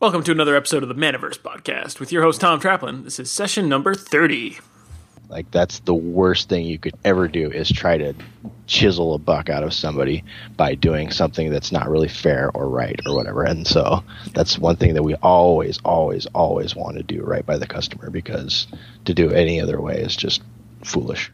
Welcome to another episode of the Manaverse podcast with your host Tom Traplin. This is session number 30. Like that's the worst thing you could ever do is try to chisel a buck out of somebody by doing something that's not really fair or right or whatever. And so that's one thing that we always, always, always want to do right by the customer because to do it any other way is just foolish.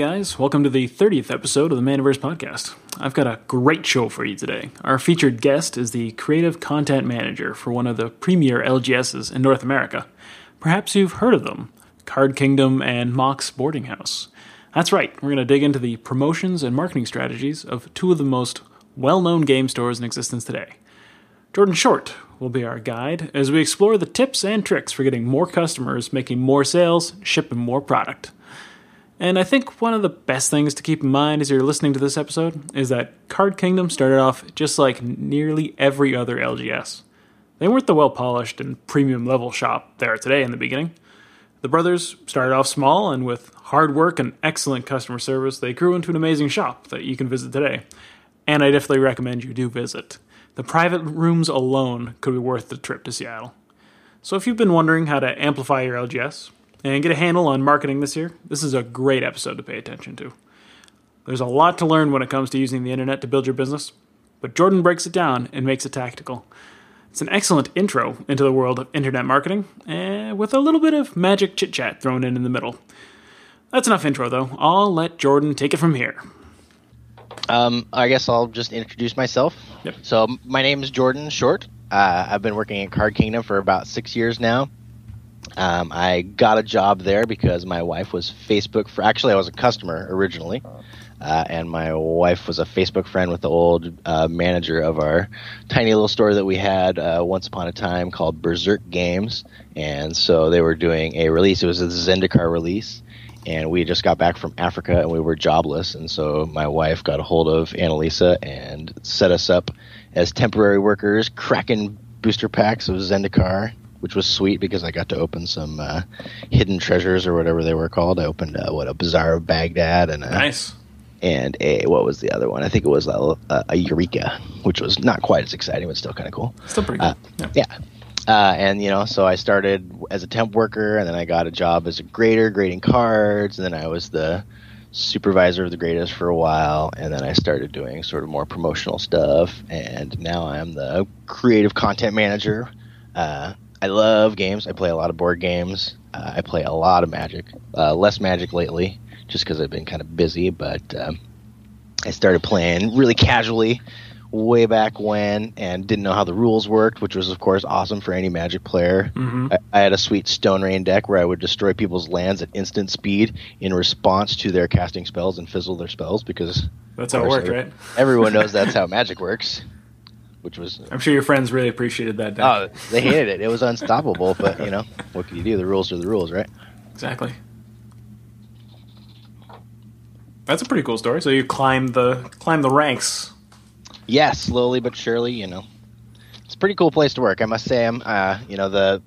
Guys, welcome to the 30th episode of the Manaverse podcast. I've got a great show for you today. Our featured guest is the creative content manager for one of the premier LGSs in North America. Perhaps you've heard of them Card Kingdom and Mox Boarding House. That's right, we're going to dig into the promotions and marketing strategies of two of the most well known game stores in existence today. Jordan Short will be our guide as we explore the tips and tricks for getting more customers, making more sales, shipping more product. And I think one of the best things to keep in mind as you're listening to this episode is that Card Kingdom started off just like nearly every other LGS. They weren't the well polished and premium level shop they are today in the beginning. The brothers started off small, and with hard work and excellent customer service, they grew into an amazing shop that you can visit today. And I definitely recommend you do visit. The private rooms alone could be worth the trip to Seattle. So if you've been wondering how to amplify your LGS, and get a handle on marketing this year, this is a great episode to pay attention to. There's a lot to learn when it comes to using the internet to build your business, but Jordan breaks it down and makes it tactical. It's an excellent intro into the world of internet marketing, eh, with a little bit of magic chit chat thrown in in the middle. That's enough intro, though. I'll let Jordan take it from here. Um, I guess I'll just introduce myself. Yep. So my name is Jordan Short. Uh, I've been working at Card Kingdom for about six years now. Um, I got a job there because my wife was Facebook. For, actually, I was a customer originally, uh, and my wife was a Facebook friend with the old uh, manager of our tiny little store that we had uh, once upon a time called Berserk Games. And so they were doing a release. It was a Zendikar release, and we just got back from Africa and we were jobless. And so my wife got a hold of Annalisa and set us up as temporary workers, cracking booster packs of Zendikar which was sweet because I got to open some uh, hidden treasures or whatever they were called. I opened uh, what a Bazaar of Baghdad and a, Nice. and a what was the other one? I think it was a, a Eureka, which was not quite as exciting, but still kind of cool. Still pretty good. Uh, yeah. Yeah. Uh, and you know, so I started as a temp worker, and then I got a job as a grader, grading cards, and then I was the supervisor of the graders for a while, and then I started doing sort of more promotional stuff, and now I'm the creative content manager. Uh, I love games. I play a lot of board games. Uh, I play a lot of Magic. Uh, less Magic lately, just because I've been kind of busy. But um, I started playing really casually way back when, and didn't know how the rules worked, which was of course awesome for any Magic player. Mhm. I, I had a sweet Stone Rain deck where I would destroy people's lands at instant speed in response to their casting spells and fizzle their spells because That's how it worked, every- right? everyone knows that's how Magic works. Which was I'm sure your friends really appreciated that. Deck. Oh, they hated it. It was unstoppable, but you know, what can you do? The rules are the rules, right? Exactly. That's a pretty cool story. So you climb the climb the ranks. Yeah, slowly but surely, you know. It's a pretty cool place to work, I must say. I'm, uh, you know, the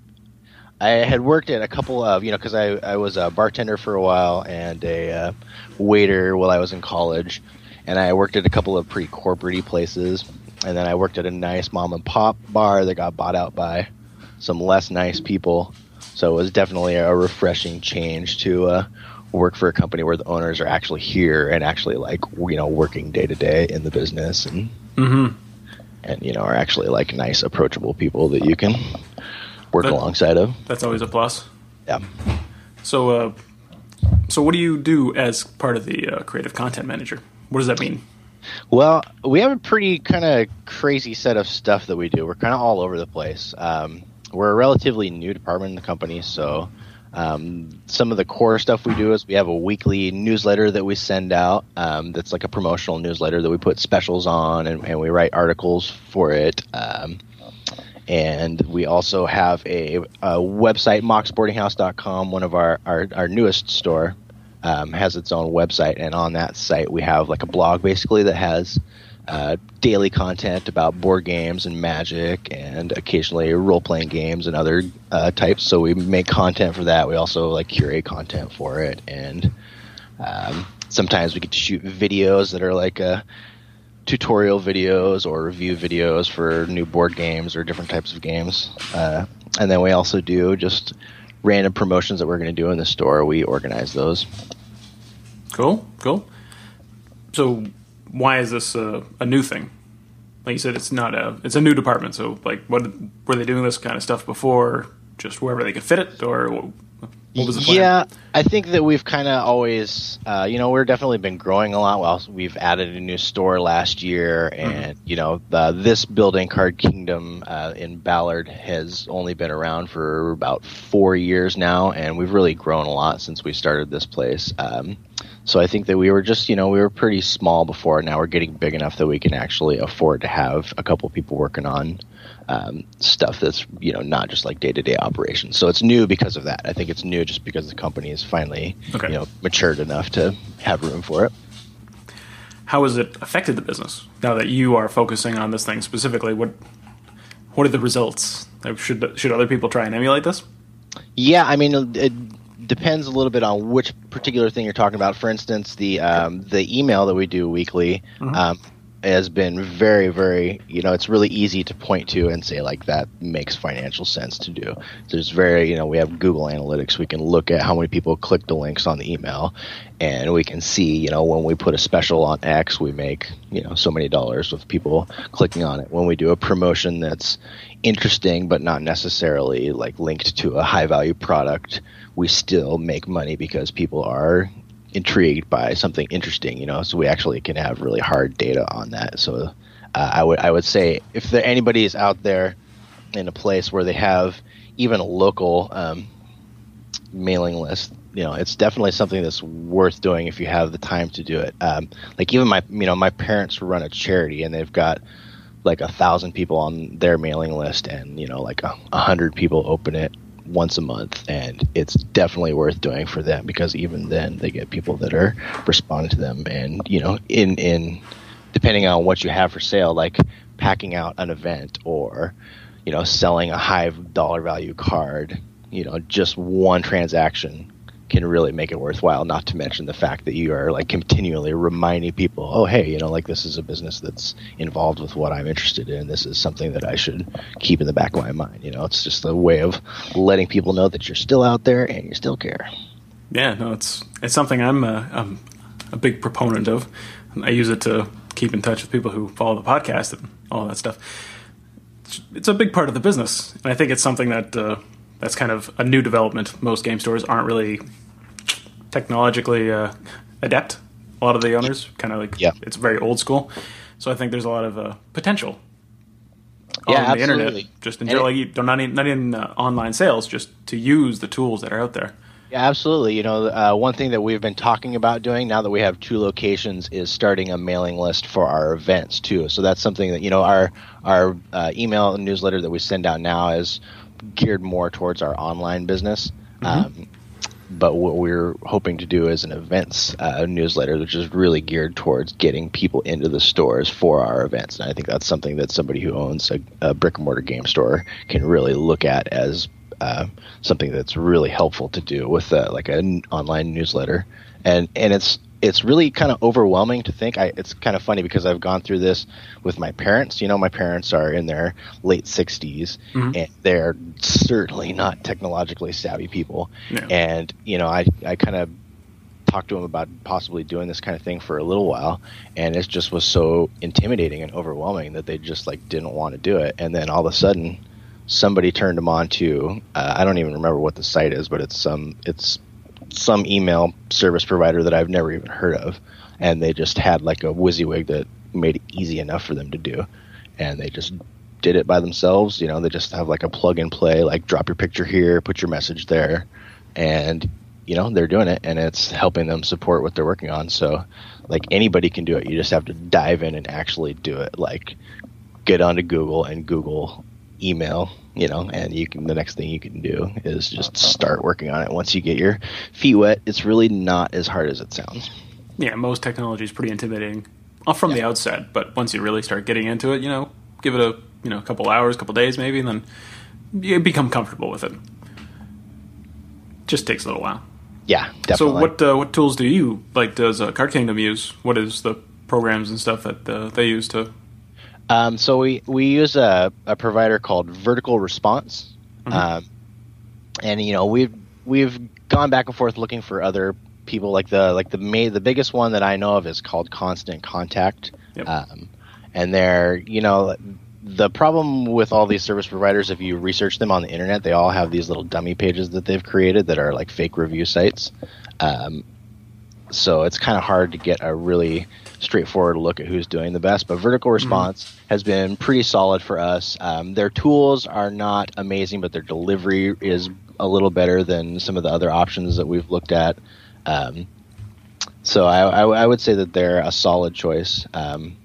I had worked at a couple of, you know, because I, I was a bartender for a while and a uh, waiter while I was in college, and I worked at a couple of pretty corporate places, and then I worked at a nice mom and pop bar that got bought out by some less nice people. So it was definitely a refreshing change to uh, work for a company where the owners are actually here and actually like you know working day to day in the business and Mm-hmm. and you know are actually like nice approachable people that you can work That- alongside of. That's always a plus. Yeah. So, uh, so what do you do as part of the uh, creative content manager? What does that mean? Well, we have a pretty kind of crazy set of stuff that we do. We're kind of all over the place. Um, we're a relatively new department in the company, so Um, some of the core stuff we do is we have a weekly newsletter that we send out. Um, that's like a promotional newsletter that we put specials on, and, and we write articles for it. Um, and we also have a, a website, moxboardinghouse.com, one of our, our, our newest store. Um, has its own website, and on that site we have like a blog basically that has uh, daily content about board games and magic and occasionally role playing games and other uh, types. So we make content for that. We also like curate content for it. And um, sometimes we get to shoot videos that are like uh, tutorial videos or review videos for new board games or different types of games. Uh, and then we also do just random promotions that we're going to do in the store. We organize those. Cool, cool. So why is this a, a new thing? Like you said, it's not a it's a new department. So like, what were they doing this kind of stuff before? Just wherever they could fit it, or what was the plan? Yeah, I think that we've kind of always, uh, you know, we're definitely been growing a lot. Well, we've added a new store last year, and mm-hmm. you know, the, this building, Card Kingdom uh, in Ballard, has only been around for about four years now, and we've really grown a lot since we started this place. Um, so I think that we were just, you know, we were pretty small before. Now we're getting big enough that we can actually afford to have a couple people working on um, stuff that's, you know, not just like day to day operations. So it's new because of that. I think it's new just because the company is finally, okay. you know, matured enough to have room for it. How has it affected the business now that you are focusing on this thing specifically? What what are the results? Should should other people try and emulate this? Yeah, I mean, it, depends a little bit on which particular thing you're talking about. For instance, the um, the email that we do weekly mm-hmm. um, has been very, very. You know, it's really easy to point to and say like that makes financial sense to do. There's very, you know, we have Google Analytics. We can look at how many people click the links on the email, and we can see, you know, when we put a special on X, we make you know so many dollars with people clicking on it. When we do a promotion that's interesting but not necessarily like linked to a high value product we still make money because people are intrigued by something interesting, you know. So we actually can have really hard data on that. So uh, I would I would say if there, anybody is out there in a place where they have even a local um, mailing list, you know, it's definitely something that's worth doing if you have the time to do it. Um, like even my you know my parents run a charity and they've got like a thousand people on their mailing list and you know like a, a hundred people open it once a month, and it's definitely worth doing for them because even then they get people that are responding to them, and you know, in in depending on what you have for sale, like packing out an event or you know selling a high dollar value card, you know, just one transaction can really make it worthwhile. Not to mention the fact that you are like continually reminding people, oh hey, you know, like this is a business that's involved with what I'm interested in. This is something that I should keep in the back of my mind. You know, it's just a way of letting people know that you're still out there and you still care. Yeah, no, it's it's something I'm a, I'm a big proponent of. I use it to keep in touch with people who follow the podcast and all that stuff. It's, it's a big part of the business, and I think it's something that. Uh, that's kind of a new development. Most game stores aren't really technologically uh, adept. A lot of the owners kind of like yeah. it's very old school. So I think there's a lot of uh, potential yeah, on the internet. Just enjoy, like they're not in, not in uh, online sales, just to use the tools that are out there. Yeah, absolutely. You know, uh, one thing that we've been talking about doing now that we have two locations is starting a mailing list for our events too. So that's something that you know our our uh, email newsletter that we send out now is geared more towards our online business. Mm-hmm. Um, but what we're hoping to do is an events uh, newsletter, which is really geared towards getting people into the stores for our events. And I think that's something that somebody who owns a, a brick and mortar game store can really look at as uh, something that's really helpful to do with uh, like an online newsletter. And and it's it's really kind of overwhelming to think. I, it's kind of funny because I've gone through this with my parents. You know, my parents are in their late 60s mm-hmm. and they're certainly not technologically savvy people. No. And, you know, I, I kind of talked to them about possibly doing this kind of thing for a little while and it just was so intimidating and overwhelming that they just like didn't want to do it. And then all of a sudden somebody turned them on to, uh, I don't even remember what the site is, but it's some, it's some email service provider that I've never even heard of, and they just had like a WYSIWYG that made it easy enough for them to do, and they just did it by themselves. You know, they just have like a plug and play, like drop your picture here, put your message there, and you know they're doing it, and it's helping them support what they're working on. So, like anybody can do it. You just have to dive in and actually do it. Like get onto Google and Google email, you know, and you can the next thing you can do is just start working on it. Once you get your feet wet, it's really not as hard as it sounds. Yeah, most technology is pretty intimidating uh, from yeah. the outset, but once you really start getting into it, you know, give it a you know a couple hours, couple days maybe, and then you become comfortable with it. Just takes a little while. Yeah, definitely. So what uh, what tools do you like? Does uh, Card Kingdom use? What is the programs and stuff that uh, they use to? Um, so we we use a, a provider called Vertical Response, mm-hmm. um, and you know we've we've gone back and forth looking for other people like the like the main, the biggest one that I know of is called Constant Contact, yep. um, and they're you know the problem with all these service providers, if you research them on the internet, they all have these little dummy pages that they've created that are like fake review sites. Um, so it's kind of hard to get a really straightforward look at who's doing the best. But Vertical mm-hmm. Response mm-hmm. has been pretty solid for us. Um, their tools are not amazing, but their delivery is a little better than some of the other options that we've looked at. Um, so I, I, I, would say that they're a solid choice. Um,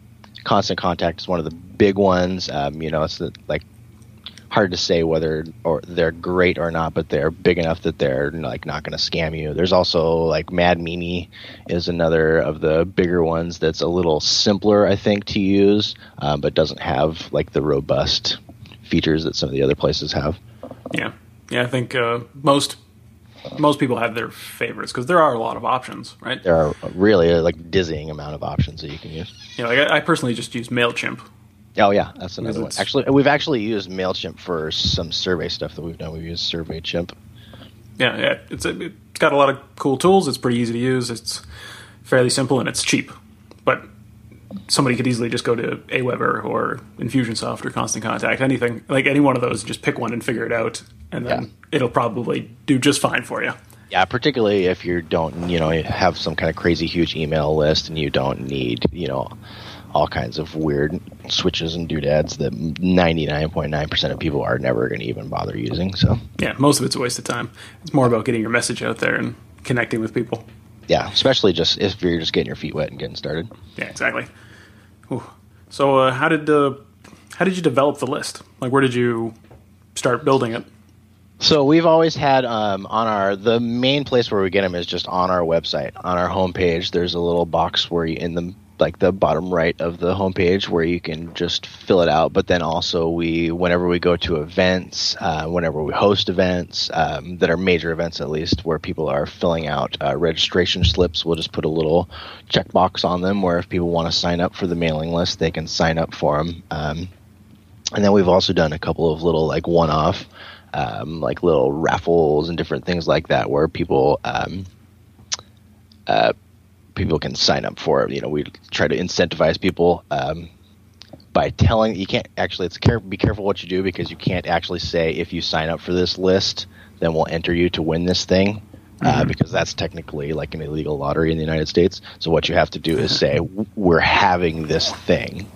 Constant Contact is one of the big ones. Um, you know, it's the, like hard to say whether or they're great or not, but they're big enough that they're like not going to scam you. There's also like Mad Mimi is another of the bigger ones that's a little simpler, I think, to use, um, but doesn't have like the robust features that some of the other places have. Yeah, yeah, I think uh, most most people have their favorites because there are a lot of options, right? There are really a, like dizzying amount of options that you can use. Yeah, like I, I personally just use Mailchimp. Oh yeah, that's another one. Actually, we've actually used Mailchimp for some survey stuff that we've done. We've used SurveyChimp. Yeah, yeah, it's a, it's got a lot of cool tools. It's pretty easy to use. It's fairly simple and it's cheap. But somebody could easily just go to Aweber or Infusionsoft or Constant Contact, anything like any one of those. Just pick one and figure it out, and then yeah. it'll probably do just fine for you. Yeah, particularly if you don't, you know, have some kind of crazy huge email list and you don't need, you know, all kinds of weird switches and doodads that 99.9% of people are never going to even bother using. So yeah, most of it's a waste of time. It's more about getting your message out there and connecting with people. Yeah, especially just if you're just getting your feet wet and getting started. Yeah, exactly. Ooh. So uh, how did uh, how did you develop the list? Like, where did you start building it? So we've always had um, on our the main place where we get them is just on our website on our homepage. There's a little box where you in the like the bottom right of the homepage where you can just fill it out. But then also we, whenever we go to events, uh, whenever we host events um, that are major events at least, where people are filling out uh, registration slips, we'll just put a little checkbox on them where if people want to sign up for the mailing list, they can sign up for them. Um, and then we've also done a couple of little like one-off, um, like little raffles and different things like that, where people. Um, uh, people can sign up for it. You know, we try to incentivize people um, by telling you can't actually. It's care, be careful what you do because you can't actually say if you sign up for this list, then we'll enter you to win this thing. Uh, mm-hmm. because that's technically like an illegal lottery in the United States. So what you have to do is say we're having this thing,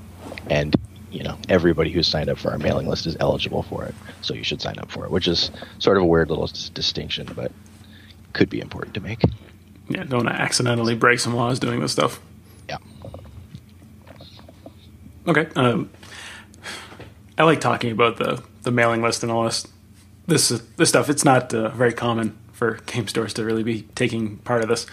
and you know everybody who's signed up for our mailing list is eligible for it. So you should sign up for it, which is sort of a weird little distinction, but could be important to make. Yeah, don't want to accidentally break some laws doing this stuff. Yeah. Okay. Um, I like talking about the the mailing list and all this this this stuff. It's not uh, very common for game stores to really be taking part of this.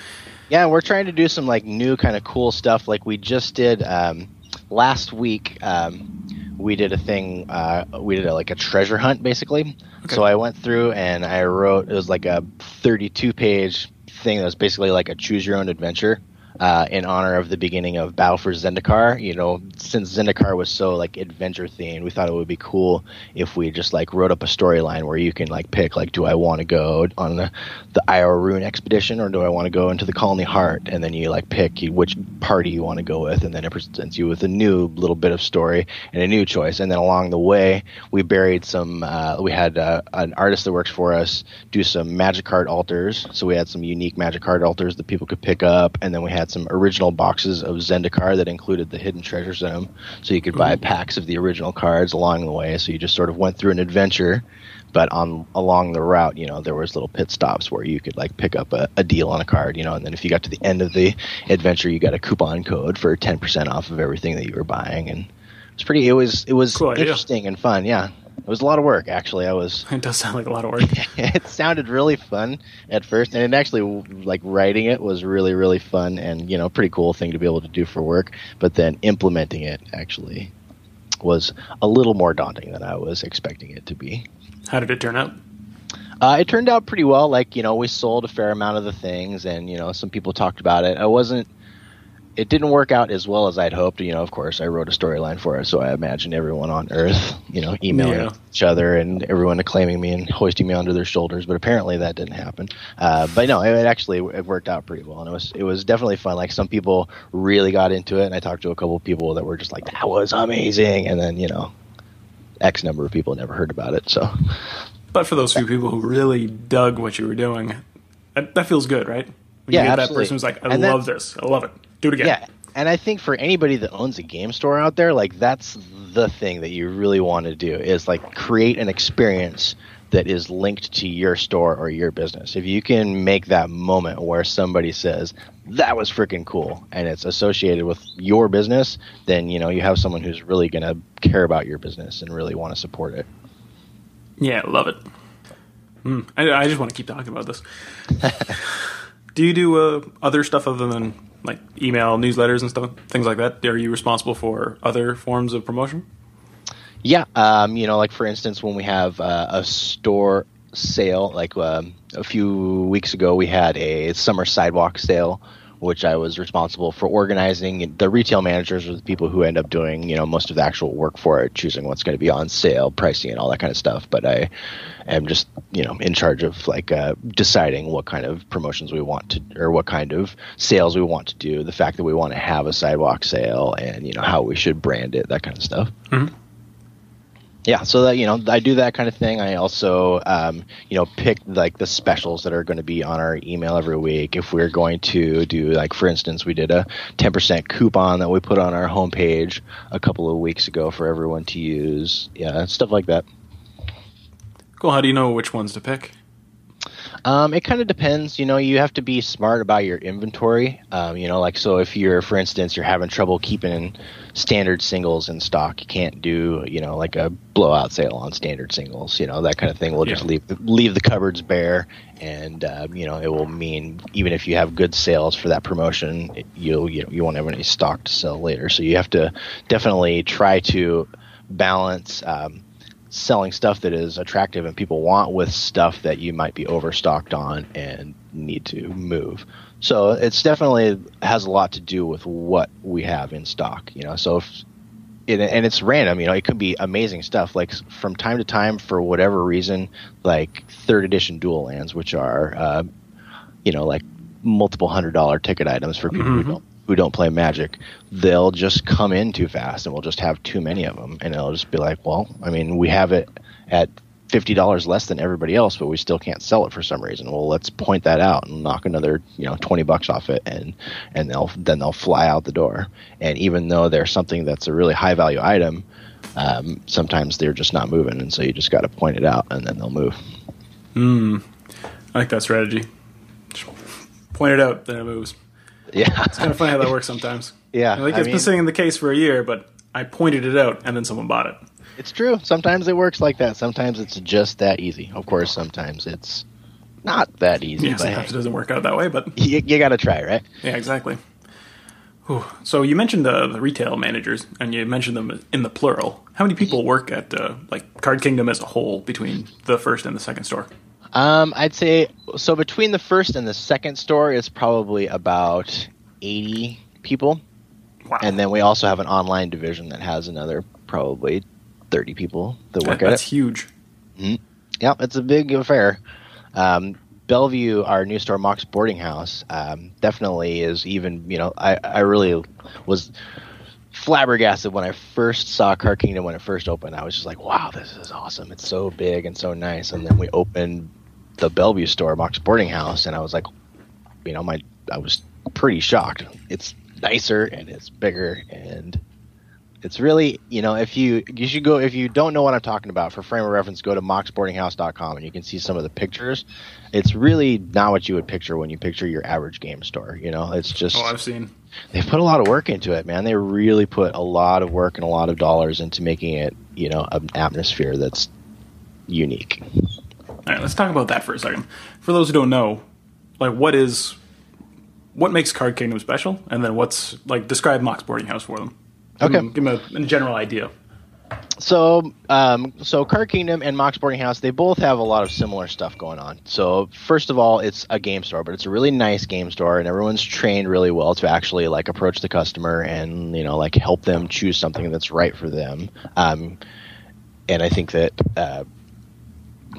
Yeah, we're trying to do some like new kind of cool stuff. Like we just did um, last week. Um, we did a thing. Uh, we did a, like a treasure hunt, basically. Okay. So I went through and I wrote. It was like a 32 page thing that was basically like a choose your own adventure uh, in honor of the beginning of Battle for Zendikar. You know, since Zendikar was so like adventure themed, we thought it would be cool if we just like wrote up a storyline where you can like pick like, do I want to go on the the Rune expedition or do I want to go into the Colony Heart? And then you like pick which party you want to go with, and then it presents you with a new little bit of story and a new choice. And then along the way, we buried some. Uh, we had uh, an artist that works for us do some magic card alters. So we had some unique magic card alters that people could pick up, and then we had had some original boxes of Zendikar that included the hidden treasures in them, so you could buy mm-hmm. packs of the original cards along the way. So you just sort of went through an adventure, but on along the route, you know, there was little pit stops where you could like pick up a, a deal on a card, you know, and then if you got to the end of the adventure, you got a coupon code for ten percent off of everything that you were buying, and it's pretty. It was it was Cool interesting and fun. Yeah, it was a lot of work actually. I was It does sound like a lot of work. it sounded really fun at first and it actually like writing it was really really fun and you know pretty cool thing to be able to do for work but then implementing it actually was a little more daunting than i was expecting it to be How did it turn out? uh, it turned out pretty well like you know we sold a fair amount of the things and you know some people talked about it i wasn't it didn't work out as well as I'd hoped. You know, of course, I wrote a storyline for it, so I imagine everyone on Earth, you know, emailing Yeah. each other and everyone acclaiming me and hoisting me onto their shoulders. But apparently, that didn't happen. Uh, but no, it, actually it worked out pretty well, and it was it was definitely fun. Like some people really got into it, and I talked to a couple of people that were just like, "That was amazing," and then you know, X number of people never heard about it. So But for those few people who really dug what you were doing, that, that feels good, right? When Yeah, you get that person who's like, I And that- love this. I love it. Do it again. Yeah, and I think for anybody that owns a game store out there, like that's the thing that you really want to do is like create an experience that is linked to your store or your business. If you can make that moment where somebody says that was freaking cool and it's associated with your business, then you know you have someone who's really going to care about your business and really want to support it. Yeah, love it. Mm, I, I just want to keep talking about this. do you do uh, other stuff other than like email, newsletters, and stuff, things like that? Are you responsible for other forms of promotion? Yeah, um, you know, like for instance, when we have uh, a store sale, like um, a few weeks ago, we had a summer sidewalk sale, which I was responsible for organizing. The retail managers are the people who end up doing, you know, most of the actual work for it, choosing what's going to be on sale, pricing, and all that kind of stuff. But I am just, you know, in charge of like uh, deciding what kind of promotions we want to, or what kind of sales we want to do. The fact that we want to have a sidewalk sale, and you know how we should brand it, that kind of stuff yeah so that you know i do that kind of thing i also um, you know pick like the specials that are going to be on our email every week if we're going to do like for instance we did a 10% coupon that we put on our homepage a couple of weeks ago for everyone to use yeah stuff like that Cool. How do you know which ones to pick? Um, it kind of depends. You know, you have to be smart about your inventory. Um, you know, like so if you're, for instance, you're having trouble keeping standard singles in stock, you can't do, you know, like a blowout sale on standard singles. You know, that kind of thing We'll just leave leave the cupboards bare, and um, you know, it will mean even if you have good sales for that promotion, it- you'll you know, you won't have any stock to sell later. So you have to definitely try to balance. Um, selling stuff that is attractive and people want with stuff that you might be overstocked on and need to move. So it's definitely has a lot to do with what we have in stock, you know. So if and it's random, you know, it could be amazing stuff. Like from time to time, for whatever reason, like third edition dual lands, which are, uh, you know, like multiple hundred dollar ticket items for people who don't who don't play Magic, they'll just come in too fast, and we'll just have too many of them, and it'll just be like, well, I mean, we have it at fifty dollars less than everybody else, but we still can't sell it for some reason. Well, let's point that out and knock another, you know, twenty bucks off it, and and they'll then they'll fly out the door. And even though they're something that's a really high value item, um, sometimes they're just not moving, and so you just got to point it out, and then they'll move. Hmm, I like that strategy. Point it out, then it moves. Yeah, it's Kind of funny how that works sometimes. Yeah, like I it's mean- been sitting in the case for a year, but I pointed it out, and then someone bought it. It's true. Sometimes it works like that. Sometimes it's just that easy. Of course, sometimes it's not that easy. Yeah, sometimes it doesn't work out that way, but you, you got to try, right? yeah, exactly. Whew. So you mentioned the, the retail managers, and you mentioned them in the plural. How many people work at uh, like Card Kingdom as a whole between the first and the second store? Um, I'd say so. Between the first and the second store is probably about eighty people, Wow, and then we also have an online division that has another probably thirty people that work That- at that's it. huge. Yeah, it's a big affair. Um, Bellevue, our new store, Mox Boarding House, um, definitely is even. You know, I I really was flabbergasted when I first saw Card Kingdom when it first opened. I was just like, wow, this is awesome. It's so big and so nice. And then we opened the Bellevue store, Mox Boarding House, and I was like, you know, my I was pretty shocked. It's nicer and it's bigger and it's really you know if you you should go if you don't know what I'm talking about for frame of reference go to moxboardinghouse.com and you can see some of the pictures. It's really not what you would picture when you picture your average game store. You know, it's just Oh, I've seen. they put a lot of work into it, man. They really put a lot of work and a lot of dollars into making it you know an atmosphere that's unique. All right, let's talk about that for a second. For those who don't know, like what is what makes Card Kingdom special, and then what's like describe Mox Boarding House for them. Give Okay. them, give them a, a general idea. So, um, so Card Kingdom and Mox Boarding House, they both have a lot of similar stuff going on. So, first of all, it's a game store, but it's a really nice game store, and everyone's trained really well to actually like approach the customer and you know like help them choose something that's right for them. Um, and I think that uh,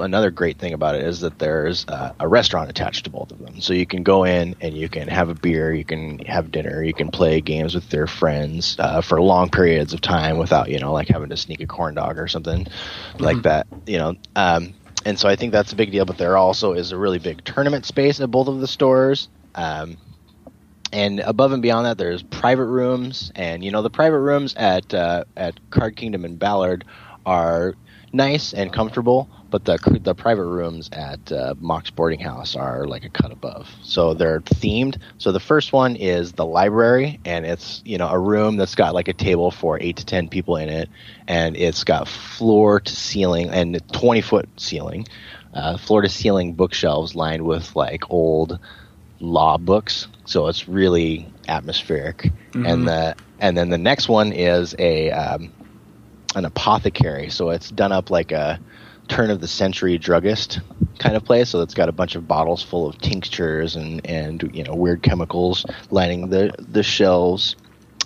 another great thing about it is that there's uh, a restaurant attached to both of them. So you can go in and you can have a beer, you can have dinner, you can play games with their friends uh, for long periods of time without, you know, like having to sneak a corn dog or something like that, you know. Um, and so I think that's a big deal. But there also is a really big tournament space at both of the stores. Um, and above and beyond that, there's private rooms, and you know the private rooms at uh, at Card Kingdom and Ballard are nice and comfortable, but the the private rooms at uh, Mox Boarding House are like a cut above. So they're themed. So the first one is the library, and it's you know a room that's got like a table for eight to ten people in it, and it's got floor to ceiling and twenty foot ceiling, uh, floor to ceiling bookshelves lined with like old law books, so it's really atmospheric. And the and then the next one is a um, an apothecary, so it's done up like a turn of the century druggist kind of place. So it's got a bunch of bottles full of tinctures and and you know weird chemicals lining the the shelves.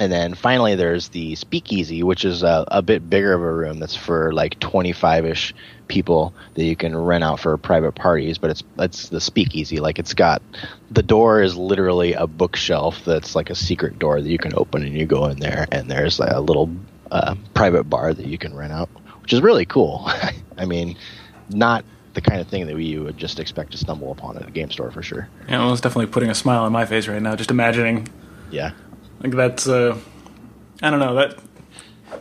And then finally, there's the speakeasy, which is a, a bit bigger of a room that's for like 25 ish people that you can rent out for private parties. But it's it's the speakeasy. Like it's got the door is literally a bookshelf that's like a secret door that you can open and you go in there, and there's a little uh, private bar that you can rent out, which is really cool. I mean, not the kind of thing that you would just expect to stumble upon at a game store for sure. Yeah, know, it's definitely putting a smile on my face right now, just imagining Yeah. like that's. Uh, I don't know that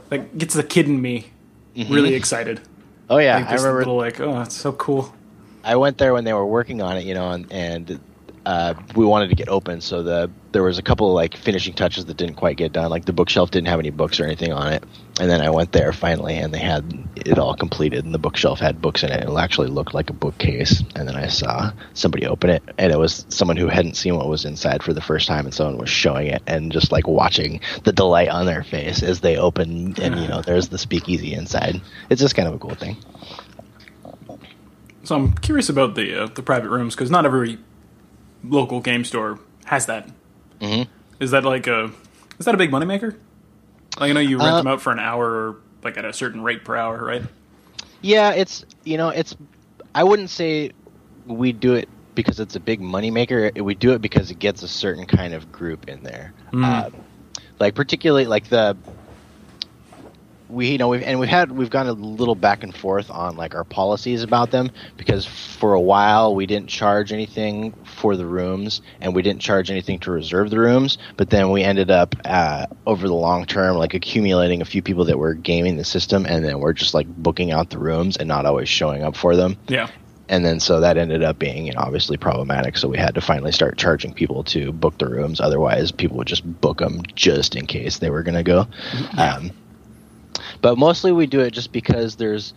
that gets the kid in me really excited. Oh yeah, Like I remember little like, oh, that's so cool. I went there when they were working on it, you know, and, and uh, we wanted to get open, so the there was a couple of like finishing touches that didn't quite get done. Like the bookshelf didn't have any books or anything on it, and then I went there finally, and they had it all completed, and the bookshelf had books in it. It actually looked like a bookcase, and then I saw somebody open it, and it was someone who hadn't seen what was inside for the first time, and someone was showing it, and just like watching the delight on their face as they opened, and you know, there's the speakeasy inside. It's just kind of a cool thing. So I'm curious about the uh, the private rooms because not every local game store has that. Mhm. Is that like a is that a big moneymaker? Like I know you rent Uh, them out for an hour, or like at a certain rate per hour, right? Yeah, it's you know it's. I wouldn't say we do it because it's a big moneymaker. We do it because it gets a certain kind of group in there. Mm. Um, like particularly like the we you know we've and we've had we've gone a little back and forth on like our policies about them because for a while we didn't charge anything for the rooms and we didn't charge anything to reserve the rooms but then we ended up uh, over the long term like accumulating a few people that were gaming the system and then we're just like booking out the rooms and not always showing up for them. Yeah. and then so that ended up being you know, obviously problematic so we had to finally start charging people to book the rooms otherwise people would just book them just in case they were going to go um, but mostly we do it just because there's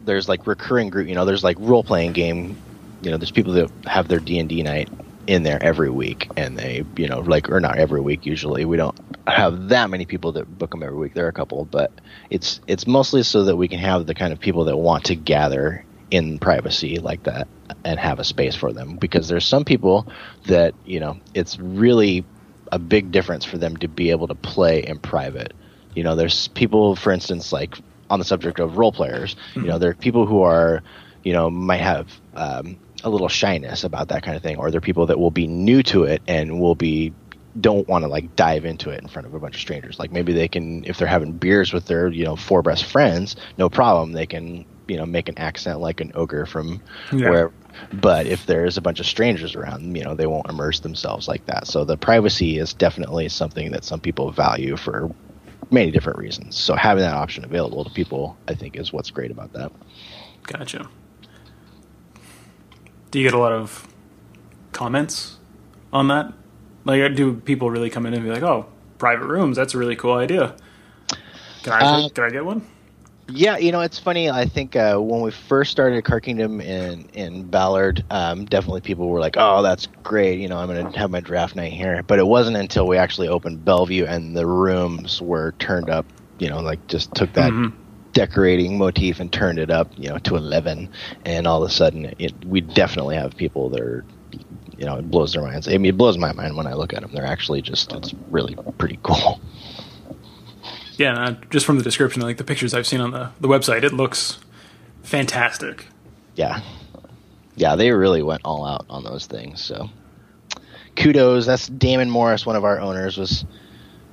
there's like recurring group you know there's like role playing game you know there's people that have their d&d night in there every week and they you know like or not every week usually. We don't have that many people that book them every week. There are a couple but it's it's mostly so that we can have the kind of people that want to gather in privacy like that and have a space for them. Because there's some people that you know it's really a big difference for them to be able to play in private you know there's people for instance like on the subject of role players you know there are people who are you know might have um, a little shyness about that kind of thing or there are people that will be new to it and will be don't want to like dive into it in front of a bunch of strangers like maybe they can if they're having beers with their you know four best friends no problem they can you know make an accent like an ogre from Yeah. where. But if there's a bunch of strangers around, you know, they won't immerse themselves like that. So the privacy is definitely something that some people value for many different reasons. So having that option available to people, I think, is what's great about that. Gotcha. Do you get a lot of comments on that? Like, do people really come in and be like, "Oh, private rooms? That's a really cool idea." Can I Uh, can I get one? Yeah, you know, it's funny. I think uh, when we first started Card Kingdom in in Ballard, um, definitely people were like, "Oh, that's great." You know, I'm going to have my draft night here. But it wasn't until we actually opened Bellevue and the rooms were turned up. You know, like just took that Mhm. decorating motif and turned it up, you know, to eleven, and all of a sudden, it, we definitely have people that are. You know, it blows their minds. I mean, it blows my mind when I look at them. They're actually just, it's really pretty cool. Yeah, and, uh, just from the description, like the pictures I've seen on the the website, it looks fantastic. yeah yeah they really went all out on those things so kudos that's damon morris one of our owners was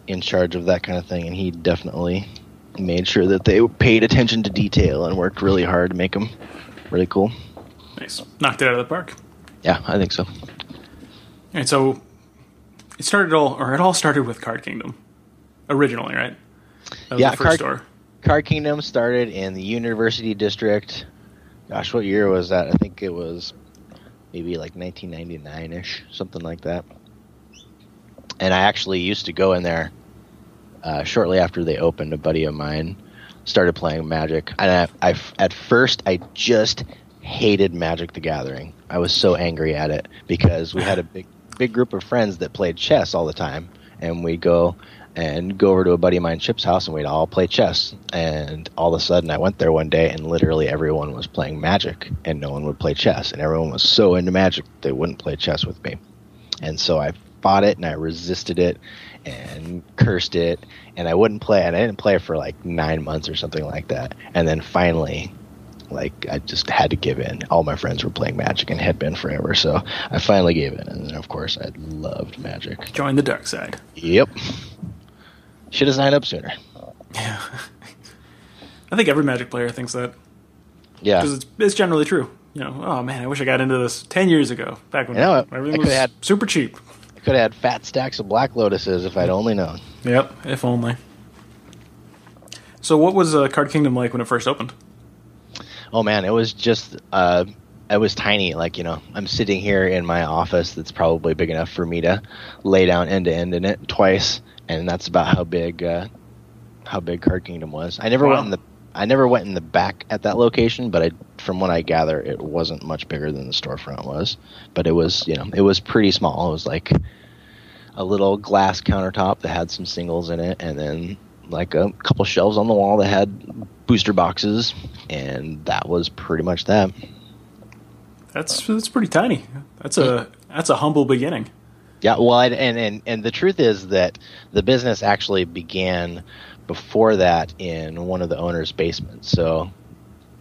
in charge of that kind of thing and he definitely made sure that they paid attention to detail and worked really hard to make them really cool Nice, knocked it out of the park. yeah i think so And so it started all, or it all started with Card Kingdom, originally, right? Yeah, the first Card- store. card kingdom started in the university district. Gosh what year was that? I think it was maybe like 1999ish something like that. And i actually used to go in there uh, shortly after they opened a buddy of mine started playing magic. And I, I at first i just hated magic the gathering. I was so angry at it because we had a big big group of friends that played chess all the time. And we'd go and go over to a buddy of mine chip's house and we'd all play chess and all of a sudden i went there one day and literally everyone was playing magic and no one would play chess and everyone was so into magic they wouldn't play chess with me and so I fought it and I resisted it and cursed it and I wouldn't play and I didn't play for like nine months or something like that. And then finally, like I just had to give in. All my friends were playing Magic and had been forever, so I finally gave in. And then of course I loved Magic. Join the dark side. Yep. Should have signed up sooner. Yeah. I think every Magic player thinks that Yeah. because it's, it's generally true. You know, oh man, I wish I got into this ten years ago, back when I know, everything was had- super cheap. I could have had fat stacks of Black Lotuses if I'd only known. Yep, if only. So, what was uh, Card Kingdom like when it first opened? Oh man, it was just uh it was tiny. Like, you know, I'm sitting here in my office that's probably big enough for me to lay down end to end in it twice, and that's about how big uh how big Card Kingdom was. I never Wow. went in the I never went in the back at that location, but I from what I gather it wasn't much bigger than the storefront was. But it was, you know, it was pretty small. It was like a little glass countertop that had some singles in it and then like a couple shelves on the wall that had booster boxes and that was pretty much that That's that's pretty tiny. That's a that's a humble beginning. Yeah well and, and and the truth is that the business actually began before that in one of the owner's basements. So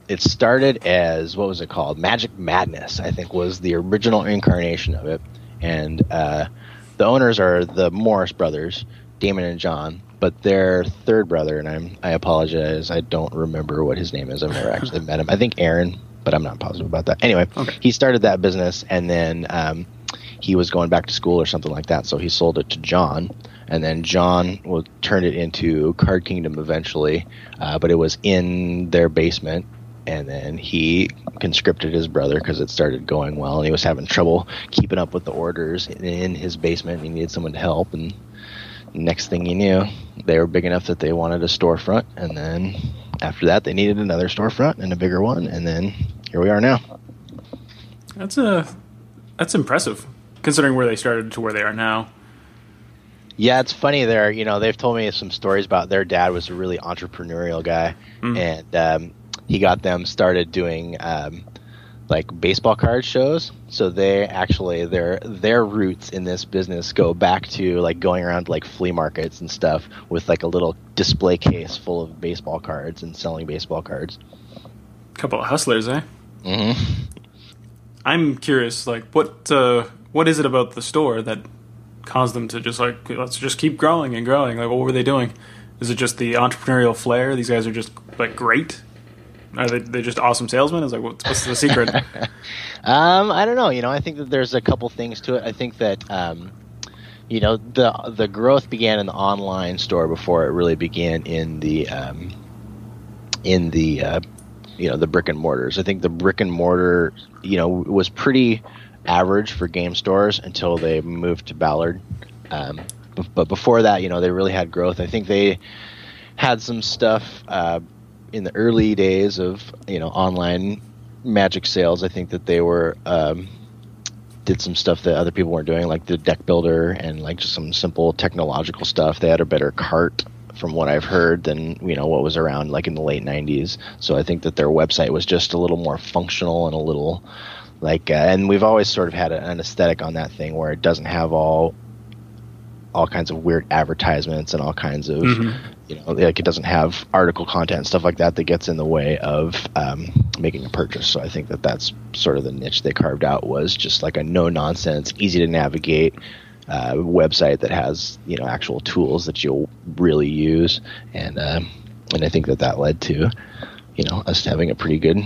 it started as what was it called? Magic madness i think was the original incarnation of it. And uh, the owners are the morris brothers damon and john but their third brother and i'm i apologize i don't remember what his name is. I've never actually met him. I think aaron but i'm not positive about that. Anyway Okay. he started that business and then um, he was going back to school or something like that so he sold it to john and then john will turn it into card kingdom eventually uh, but it was in their basement and then he conscripted his brother because it started going well and he was having trouble keeping up with the orders in, his basement he needed someone to help and next thing you knew they were big enough that they wanted a storefront and then after that they needed another storefront and a bigger one and then here we are now. That's a that's impressive considering where they started to where they are now. Yeah, it's funny. There, you know, they've told me some stories about their dad was a really entrepreneurial guy, Mm. and um, he got them started doing um, like baseball card shows. So they actually their their roots in this business go back to like going around to, like flea markets and stuff with like a little display case full of baseball cards and selling baseball cards. couple of hustlers, eh? hmm I'm curious, like what uh, what is it about the store that caused them to just like let's just keep growing and growing? Like what were they doing? Is it just the entrepreneurial flair? These guys are just like great. Are they they just awesome salesmen? Is like what's, what's the secret? um, I don't know. You know, I think that there's a couple things to it. I think that um, you know the the growth began in the online store before it really began in the um, in the uh, you know the brick and mortars. I think the brick and mortar you know was pretty average for game stores until they moved to Ballard. Um, but before that, you know, they really had growth. I think they had some stuff uh, in the early days of you know online Magic sales. I think that they were um, did some stuff that other people weren't doing, like the deck builder and like just some simple technological stuff. They had a better cart from what I've heard than you know what was around like in the late '90s. So I think that their website was just a little more functional and a little like, uh, and we've always sort of had an aesthetic on that thing where it doesn't have all all kinds of weird advertisements and all kinds of mm-hmm. you know like it doesn't have article content and stuff like that that gets in the way of um, making a purchase so i think that that's sort of the niche they carved out was just like a no nonsense easy to navigate uh, website that has you know actual tools that you'll really use and uh, and i think that that led to you know us having a pretty good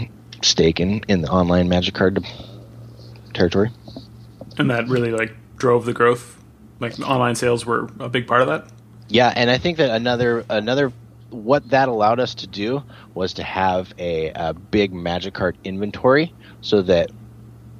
stake in in the online magic card territory and that really like drove the growth like online sales were a big part of that. Yeah, and I think that another another what that allowed us to do was to have a, a big Magic Card inventory, so that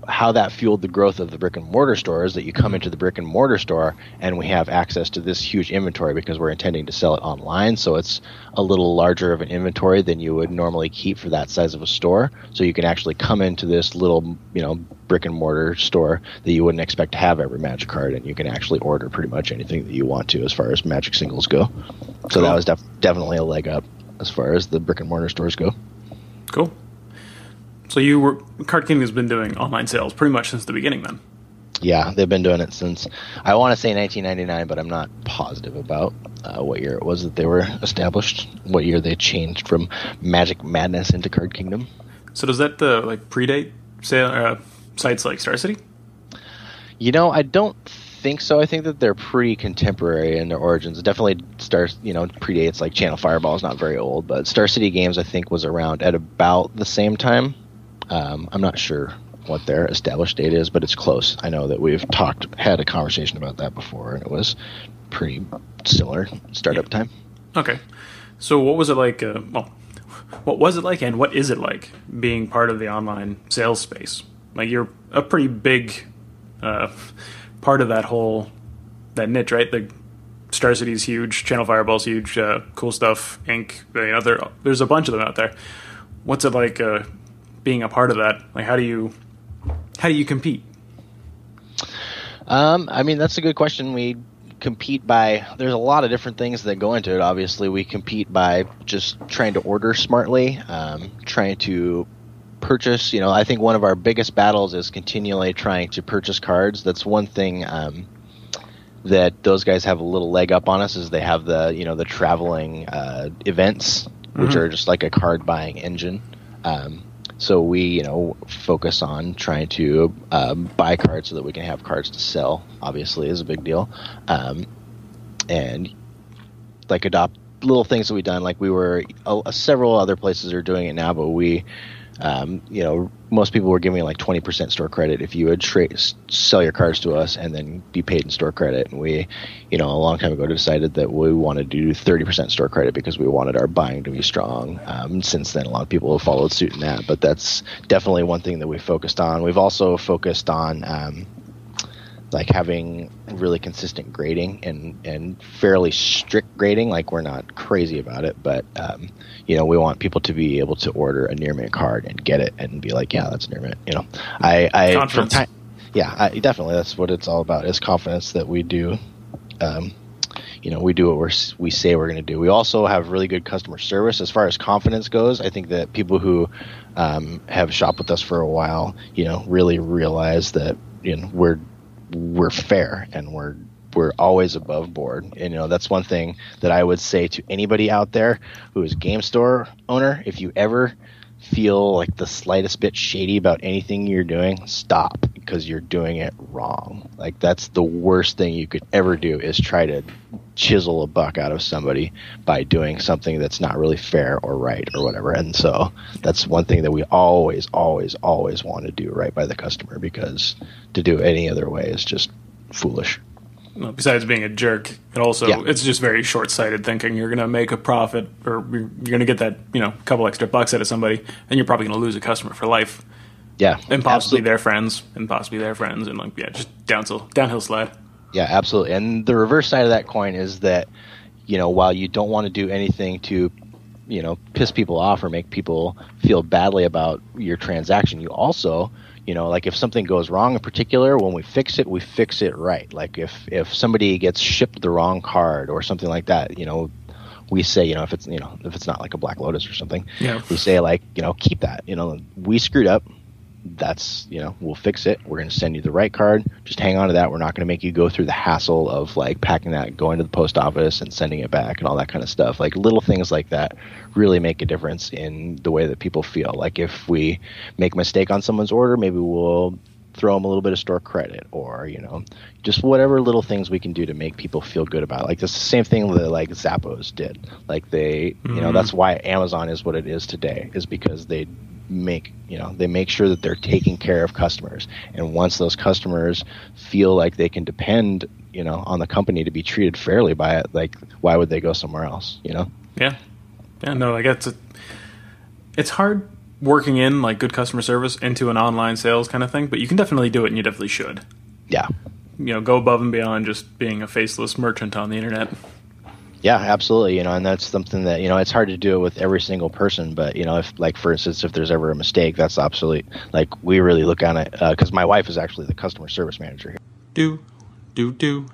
how that fueled the growth of the brick and mortar store is that you come into the brick and mortar store and we have access to this huge inventory because we're intending to sell it online. So it's a little larger of an inventory than you would normally keep for that size of a store. So you can actually come into this little, you know, brick and mortar store that you wouldn't expect to have every magic card and you can actually order pretty much anything that you want to as far as magic singles go. So cool. that was def- definitely a leg up as far as the brick and mortar stores go. Cool. So you were Card King has been doing online sales pretty much since the beginning, then. Yeah, they've been doing it since I want to say 1999, but I'm not positive about uh, what year it was that they were established. What year they changed from Magic Madness into Card Kingdom. So does that uh, like predate sale, uh, sites like Star City? You know, I don't think so. I think that they're pretty contemporary in their origins. Definitely Star, you know, predates like Channel Fireball is not very old, but Star City Games I think was around at about the same time. Um, I'm not sure what their established date is, but it's close. I know that we've talked, had a conversation about that before, and it was pretty similar startup time. Okay, so what was it like? Uh, well, what was it like, and what is it like being part of the online sales space? Like you're a pretty big uh, part of that whole that niche, right? The Star City's huge, Channel Fireball's huge, uh, Cool Stuff Inc. You know, there, there's a bunch of them out there. What's it like uh, being a part of that? Like, how do you how do you compete? Um, I mean, that's a good question. We compete by there's a lot of different things that go into it. Obviously, we compete by just trying to order smartly, um, trying to purchase. You know, I think one of our biggest battles is continually trying to purchase cards. That's one thing. Um, that those guys have a little leg up on us is they have the you know the traveling uh, events which mm-hmm. are just like a card buying engine um, so we, you know, focus on trying to um, buy cards so that we can have cards to sell. Obviously, is a big deal, um, and like adopt little things that we've done. Like we were, uh, several other places are doing it now, but we um, you know, most people were giving like 20% store credit if you would trade, sell your cars to us and then be paid in store credit. And we, you know, a long time ago decided that we wanted to do 30% store credit because we wanted our buying to be strong. Um, since then, a lot of people have followed suit in that, but that's definitely one thing that we focused on. We've also focused on, um, like having really consistent grading and and fairly strict grading. Like we're not crazy about it, but um, you know we want people to be able to order a near mint card and get it and be like, yeah, that's near mint. You know, I I from time, yeah, I, definitely that's what it's all about is confidence that we do. Um, you know, we do what we're, we say we're going to do. We also have really good customer service as far as confidence goes. I think that people who um, have shopped with us for a while, you know, really realize that you know we're we're fair and we're we're always above board. And you know, that's one thing that I would say to anybody out there who is game store owner, if you ever feel like the slightest bit shady about anything you're doing, stop because you're doing it wrong. Like that's the worst thing you could ever do is try to chisel a buck out of somebody by doing something that's not really fair or right or whatever. And so that's one thing that we always, always, always want to do right by the customer because to do it any other way is just foolish. Well, besides being a jerk, it also Yeah. it's just very short-sighted thinking. You're going to make a profit, or you're going to get that you know couple extra bucks out of somebody, and you're probably going to lose a customer for life, Yeah, and possibly absolutely. their friends, and possibly their friends, and like yeah, just downhill downhill slide. Yeah, absolutely. And the reverse side of that coin is that, you know, while you don't want to do anything to, you know, piss people off or make people feel badly about your transaction, you also, you know, like if something goes wrong in particular, when we fix it, we fix it right. Like if if somebody gets shipped the wrong card or something like that, you know, we say, you know, if it's you know, if it's not like a Black Lotus or something, Yeah. we say like, you know, keep that. You know, we screwed up that's you know we'll fix it. We're going to send you the right card. Just hang on to that. We're not going to make you go through the hassle of like packing that going to the post office and sending it back and all that kind of stuff. Like little things like that really make a difference in the way that people feel. Like if we make a mistake on someone's order maybe we'll throw them a little bit of store credit or you know just whatever little things we can do to make people feel good about it. like the same thing that like zappos did. Like they you know mm-hmm. that's why amazon is what it is today is because they make you know they make sure that they're taking care of customers and once those customers feel like they can depend you know on the company to be treated fairly by it like why would they go somewhere else you know Yeah, yeah. No, like it's a, it's hard working in like good customer service into an online sales kind of thing, but you can definitely do it, and you definitely should. yeah You know, go above and beyond just being a faceless merchant on the internet. Yeah, absolutely. You know, and that's something that you know it's hard to do it with every single person. But you know, if like for instance, if there's ever a mistake, that's absolutely like we really look on it uh, because my wife is actually the customer service manager here. do do do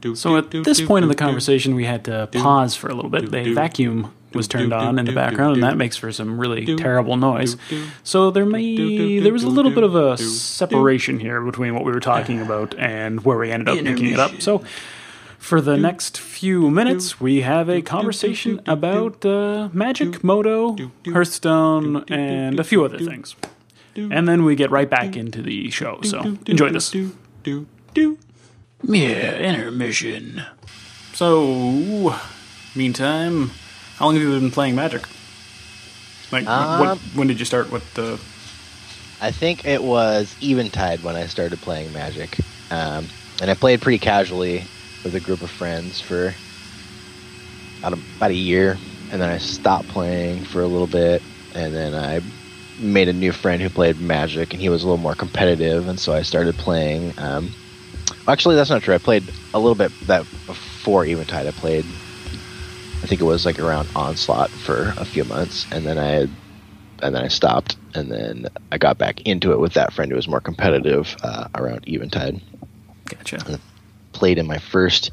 do. So at this point in the conversation, we had to pause for a little bit. The vacuum was turned on in the background, and that makes for some really terrible noise. So there may there was a little bit of a separation here between what we were talking about and where we ended up picking it up. So. For the next few minutes, we have a conversation about uh, Magic, Modo, Hearthstone, and a few other things. And then we get right back into the show. So enjoy this. Yeah, intermission. So, meantime, how long have you been playing Magic? Like, Um, what, when did you start? What the? I think it was Eventide when I started playing Magic, um, and I played pretty casually with a group of friends for about a, about a year, and then I stopped playing for a little bit, and then I made a new friend who played Magic, and he was a little more competitive, and so I started playing. Um, actually, that's not true. I played a little bit that before Eventide. I played, I think it was like around Onslaught for a few months, and then I and then I stopped, and then I got back into it with that friend who was more competitive uh, around Eventide. Gotcha. Played in my first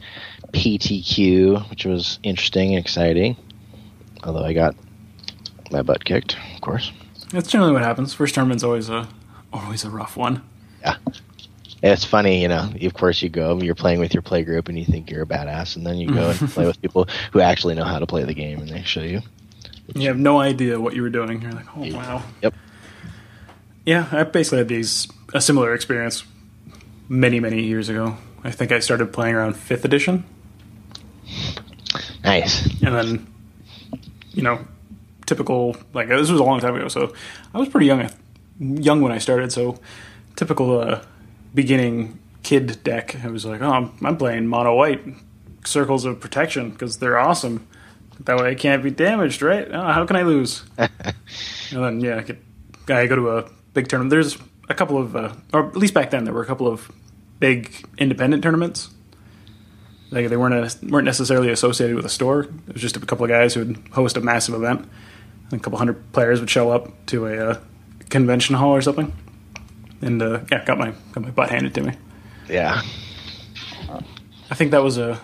PTQ, which was interesting and exciting. Although I got my butt kicked, of course. That's generally what happens. First tournament's always a always a rough one. Yeah. It's funny, you know. Of course, you go. You're playing with your play group, and you think you're a badass, and then you go and play with people who actually know how to play the game, and they show you. You have no idea what you were doing. You're like, oh wow. Yep. Yeah, I basically had these a similar experience many many years ago. I think I started playing around fifth edition, Nice. and then you know typical like this was a long time ago so i was pretty young young when i started so typical uh, beginning kid deck. I was like oh i'm, I'm playing mono white circles of protection because they're awesome. That way i can't be damaged right? Oh, how can i lose? And then yeah I, get, I go to a big tournament. There's a couple of uh, or at least back then there were a couple of big independent tournaments like they weren't weren't necessarily associated with a store. It was just a couple of guys who would host a massive event. And a couple hundred players would show up to a uh, convention hall or something. And uh, yeah, got my got my butt handed to me. Yeah. I think that was a,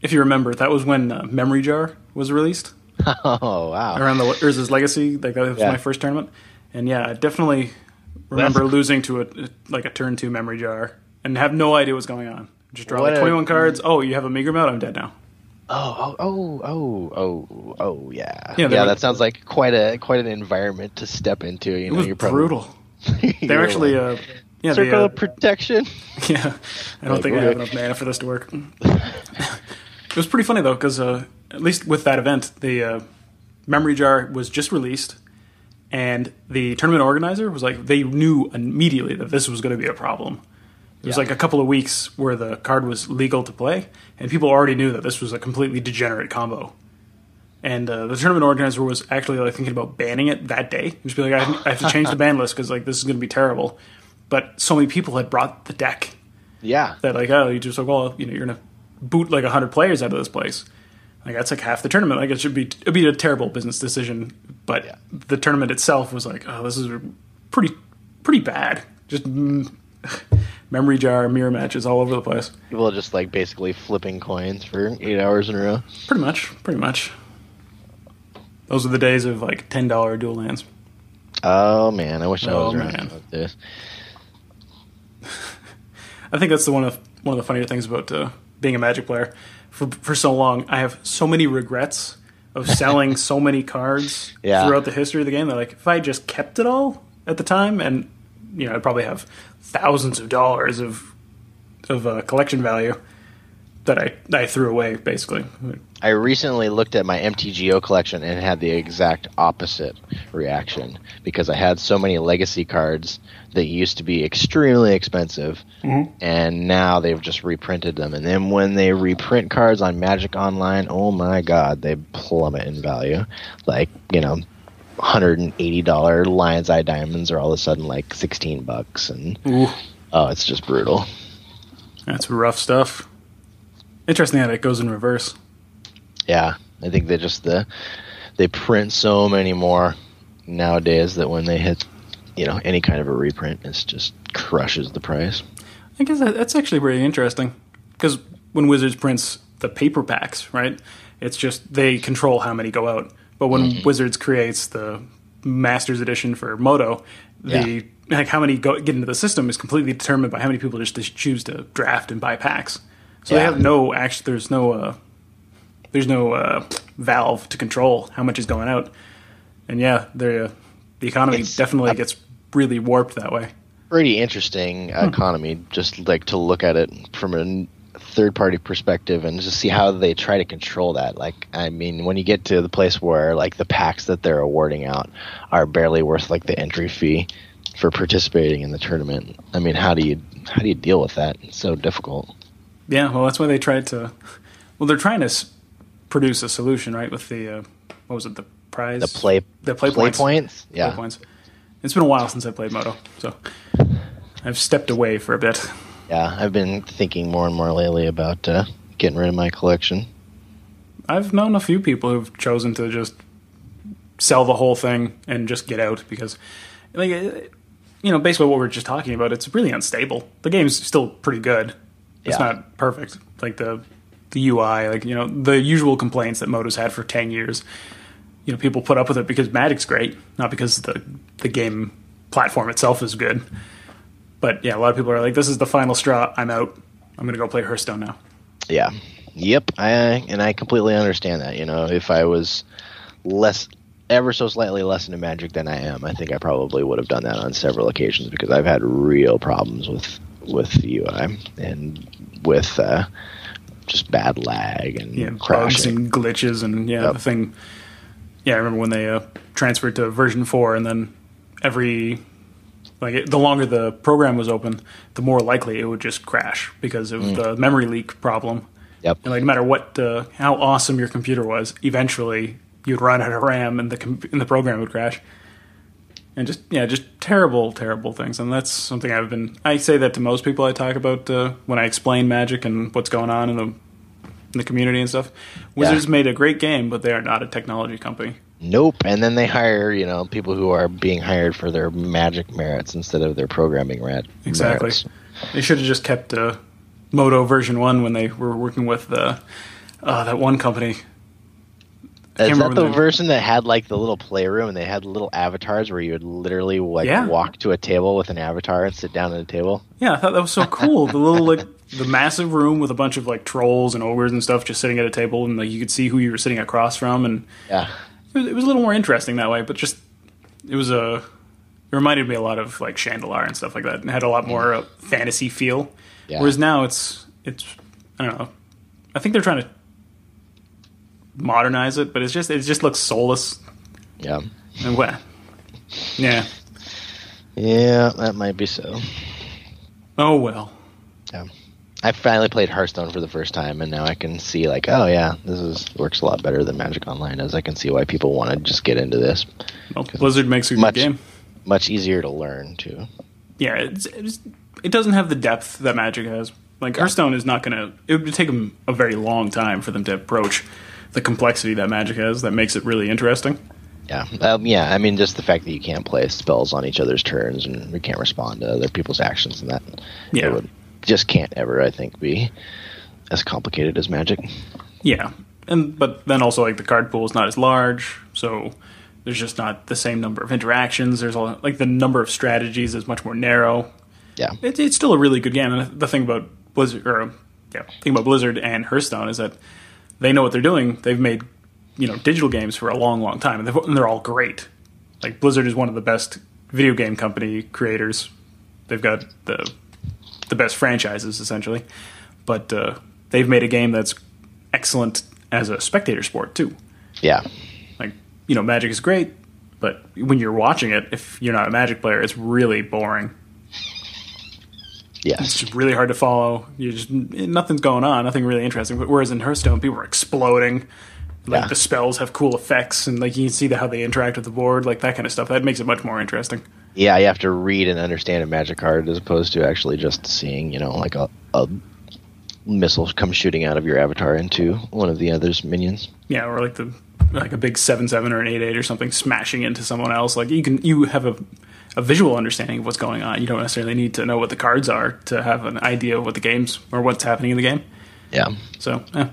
if you remember, that was when uh, Memory Jar was released Oh wow. around the Urza's Legacy. Like that was Yeah. my first tournament, and yeah, I definitely remember losing to a like a turn two Memory Jar and have no idea what's going on. Just draw What like a- twenty one cards. Oh, you have a Megrim out. I'm dead now. Oh, oh, oh, oh, oh, oh, yeah. Yeah, Yeah, they that sounds like quite a quite an environment to step into. You It know, was you're probably, brutal. you're They're actually, like, uh, yeah, they, circle uh, of protection. yeah. I don't Like, think I have enough mana for this to work. It was pretty funny though, because uh, at least with that event, the uh, memory jar was just released, and the tournament organizer was like, they knew immediately that this was going to be a problem. It was Yeah. like a couple of weeks where the card was legal to play, and people already knew that this was a completely degenerate combo. And uh, the tournament organizer was actually like thinking about banning it that day. Just be like, I, I have to change the ban list because like this is going to be terrible. But so many people had brought the deck Yeah. that like oh you just like well you know you're gonna boot like hundred players out of this place like that's like half the tournament like it should be it'd be a terrible business decision but Yeah. the tournament itself was like oh this is pretty pretty bad just mm, memory jar mirror matches all over the place People are just like basically flipping coins for eight hours in a row. pretty much pretty much those are the days of like ten dollar dual lands Oh man, I wish I Oh, was around man. about this. I think that's the one of one of the funnier things about uh, being a Magic player. For for so long, I have so many regrets of selling so many cards Yeah. throughout the history of the game. That like, if I just kept it all at the time, and you know, I'd probably have thousands of dollars of of uh, collection value that I I threw away basically. I recently looked at my MTGO collection and had the exact opposite reaction because I had so many legacy cards that used to be extremely expensive, and now they've just reprinted them. And then when they reprint cards on Magic Online, oh my god, they plummet in value. Like you know, hundred and eighty dollar Lion's Eye diamonds are all of a sudden like sixteen bucks, and Ooh, oh, it's just brutal. that's rough stuff. Interesting that it goes in reverse. Yeah, I think they just the they print so many more nowadays that when they hit you know any kind of a reprint, it just crushes the price. I guess that's actually pretty interesting because when Wizards prints the paper packs, right? It's just they control how many go out. But when Wizards creates the Masters Edition for Modo, the like how many go, get into the system is completely determined by how many people just, just choose to draft and buy packs. So they have no actually. There's no uh, there's no uh, valve to control how much is going out. And yeah, the uh, the economy It's- definitely gets really warped that way. Pretty interesting economy, just like to look at it from a third party perspective and just see how they try to control that. Like, I mean, when you get to the place where like the packs that they're awarding out are barely worth like the entry fee for participating in the tournament. I mean, how do you how do you deal with that? It's so difficult. Yeah, well, that's why they tried to. Well, they're trying to s- produce a solution, right? With the uh, what was it, the prize, The play the play, points, points, Play yeah. points. It's been a while since I played Modo, so I've stepped away for a bit. Yeah, I've been thinking more and more lately about uh, getting rid of my collection. I've known a few people who've chosen to just sell the whole thing and just get out because, like, uh, you know, basically what we are just talking about, it's really unstable. The game's still pretty good. It's Yeah. not perfect. Like the the UI, like you know, the usual complaints that Modo's had for ten years. You know, people put up with it because Magic's great, not because the the game platform itself is good. But yeah, a lot of people are like, "This is the final straw. I'm out. I'm going to go play Hearthstone now." Yeah, yep. I and I completely understand that. You know, if I was less, ever so slightly less into Magic than I am, I think I probably would have done that on several occasions because I've had real problems with with the UI and with uh, just bad lag and yeah, bugs crashing. and glitches, and yeah, Yep. the thing. Yeah, I remember when they uh, transferred to version four, and then every like it, the longer the program was open, the more likely it would just crash because of the memory leak problem. Yep. And like no matter what, uh, how awesome your computer was, eventually you'd run out of RAM, and the com- and the program would crash. And just yeah, just terrible, terrible things. And that's something I've been. I say that to most people I talk about uh, when I explain Magic and what's going on in the in the community and stuff. Wizards made a great game, but they are not a technology company. Nope. And then they hire, you know, people who are being hired for their magic merits instead of their programming rat- Exactly. merits. They should have just kept uh, Modo version one when they were working with the uh, that one company. Is that the the version that had like the little playroom and they had little avatars where you would literally like Yeah. walk to a table with an avatar and sit down at a table? Yeah, I thought that was so cool. the little like the massive room with a bunch of like trolls and ogres and stuff just sitting at a table, and like you could see who you were sitting across from, and Yeah. It was, a little more interesting that way. But just it was a it reminded me a lot of like Shandalar and stuff like that, and had a lot more uh, fantasy feel. Yeah. Whereas now it's it's I don't know. I think they're trying to modernize it, but it's just it just looks soulless Yeah. and what? Yeah. Yeah, that might be so. Oh well. I finally played Hearthstone for the first time, and now I can see like, oh yeah, this is works a lot better than Magic Online does. I can see why people want to just get into this. Well, Blizzard makes a good Much- game. Much easier to learn too. Yeah, it's, it's it doesn't have the depth that Magic has. Like Hearthstone is not gonna. It would take them a very long time for them to approach the complexity that Magic has. That makes it really interesting. Yeah, um, yeah. I mean, just the fact that you can't play spells on each other's turns and we can't respond to other people's actions and that. Yeah. it would, just can't ever, I think, be as complicated as Magic. Yeah, and but then also like the card pool is not as large, so there's just not the same number of interactions. There's a, like the number of strategies is much more narrow. Yeah, It, it's still a really good game, and the thing about Blizzard or yeah, thing about Blizzard and Hearthstone is that they know what they're doing. They've made you know digital games for a long, long time, and, and they're all great. Like Blizzard is one of the best video game company creators. They've got the the best franchises essentially, but uh, they've made a game that's excellent as a spectator sport too. yeah, Like you know, Magic is great, but when you're watching it, if you're not a Magic player, it's really boring. Yeah, It's just really hard to follow. You just nothing's going on, nothing really interesting. But whereas in Hearthstone, people are exploding. Like Yeah. the spells have cool effects, and like you can see the, how they interact with the board, like that kind of stuff. That makes it much more interesting. yeah. You have to read and understand a Magic card as opposed to actually just seeing, you know, like a, a missile come shooting out of your avatar into one of the other's minions. Yeah, or like the like a big seven seven or an eight eight or something smashing into someone else. Like you can you have a a visual understanding of what's going on. You don't necessarily need to know what the cards are to have an idea of what the games or what's happening in the game. Yeah, So, eh.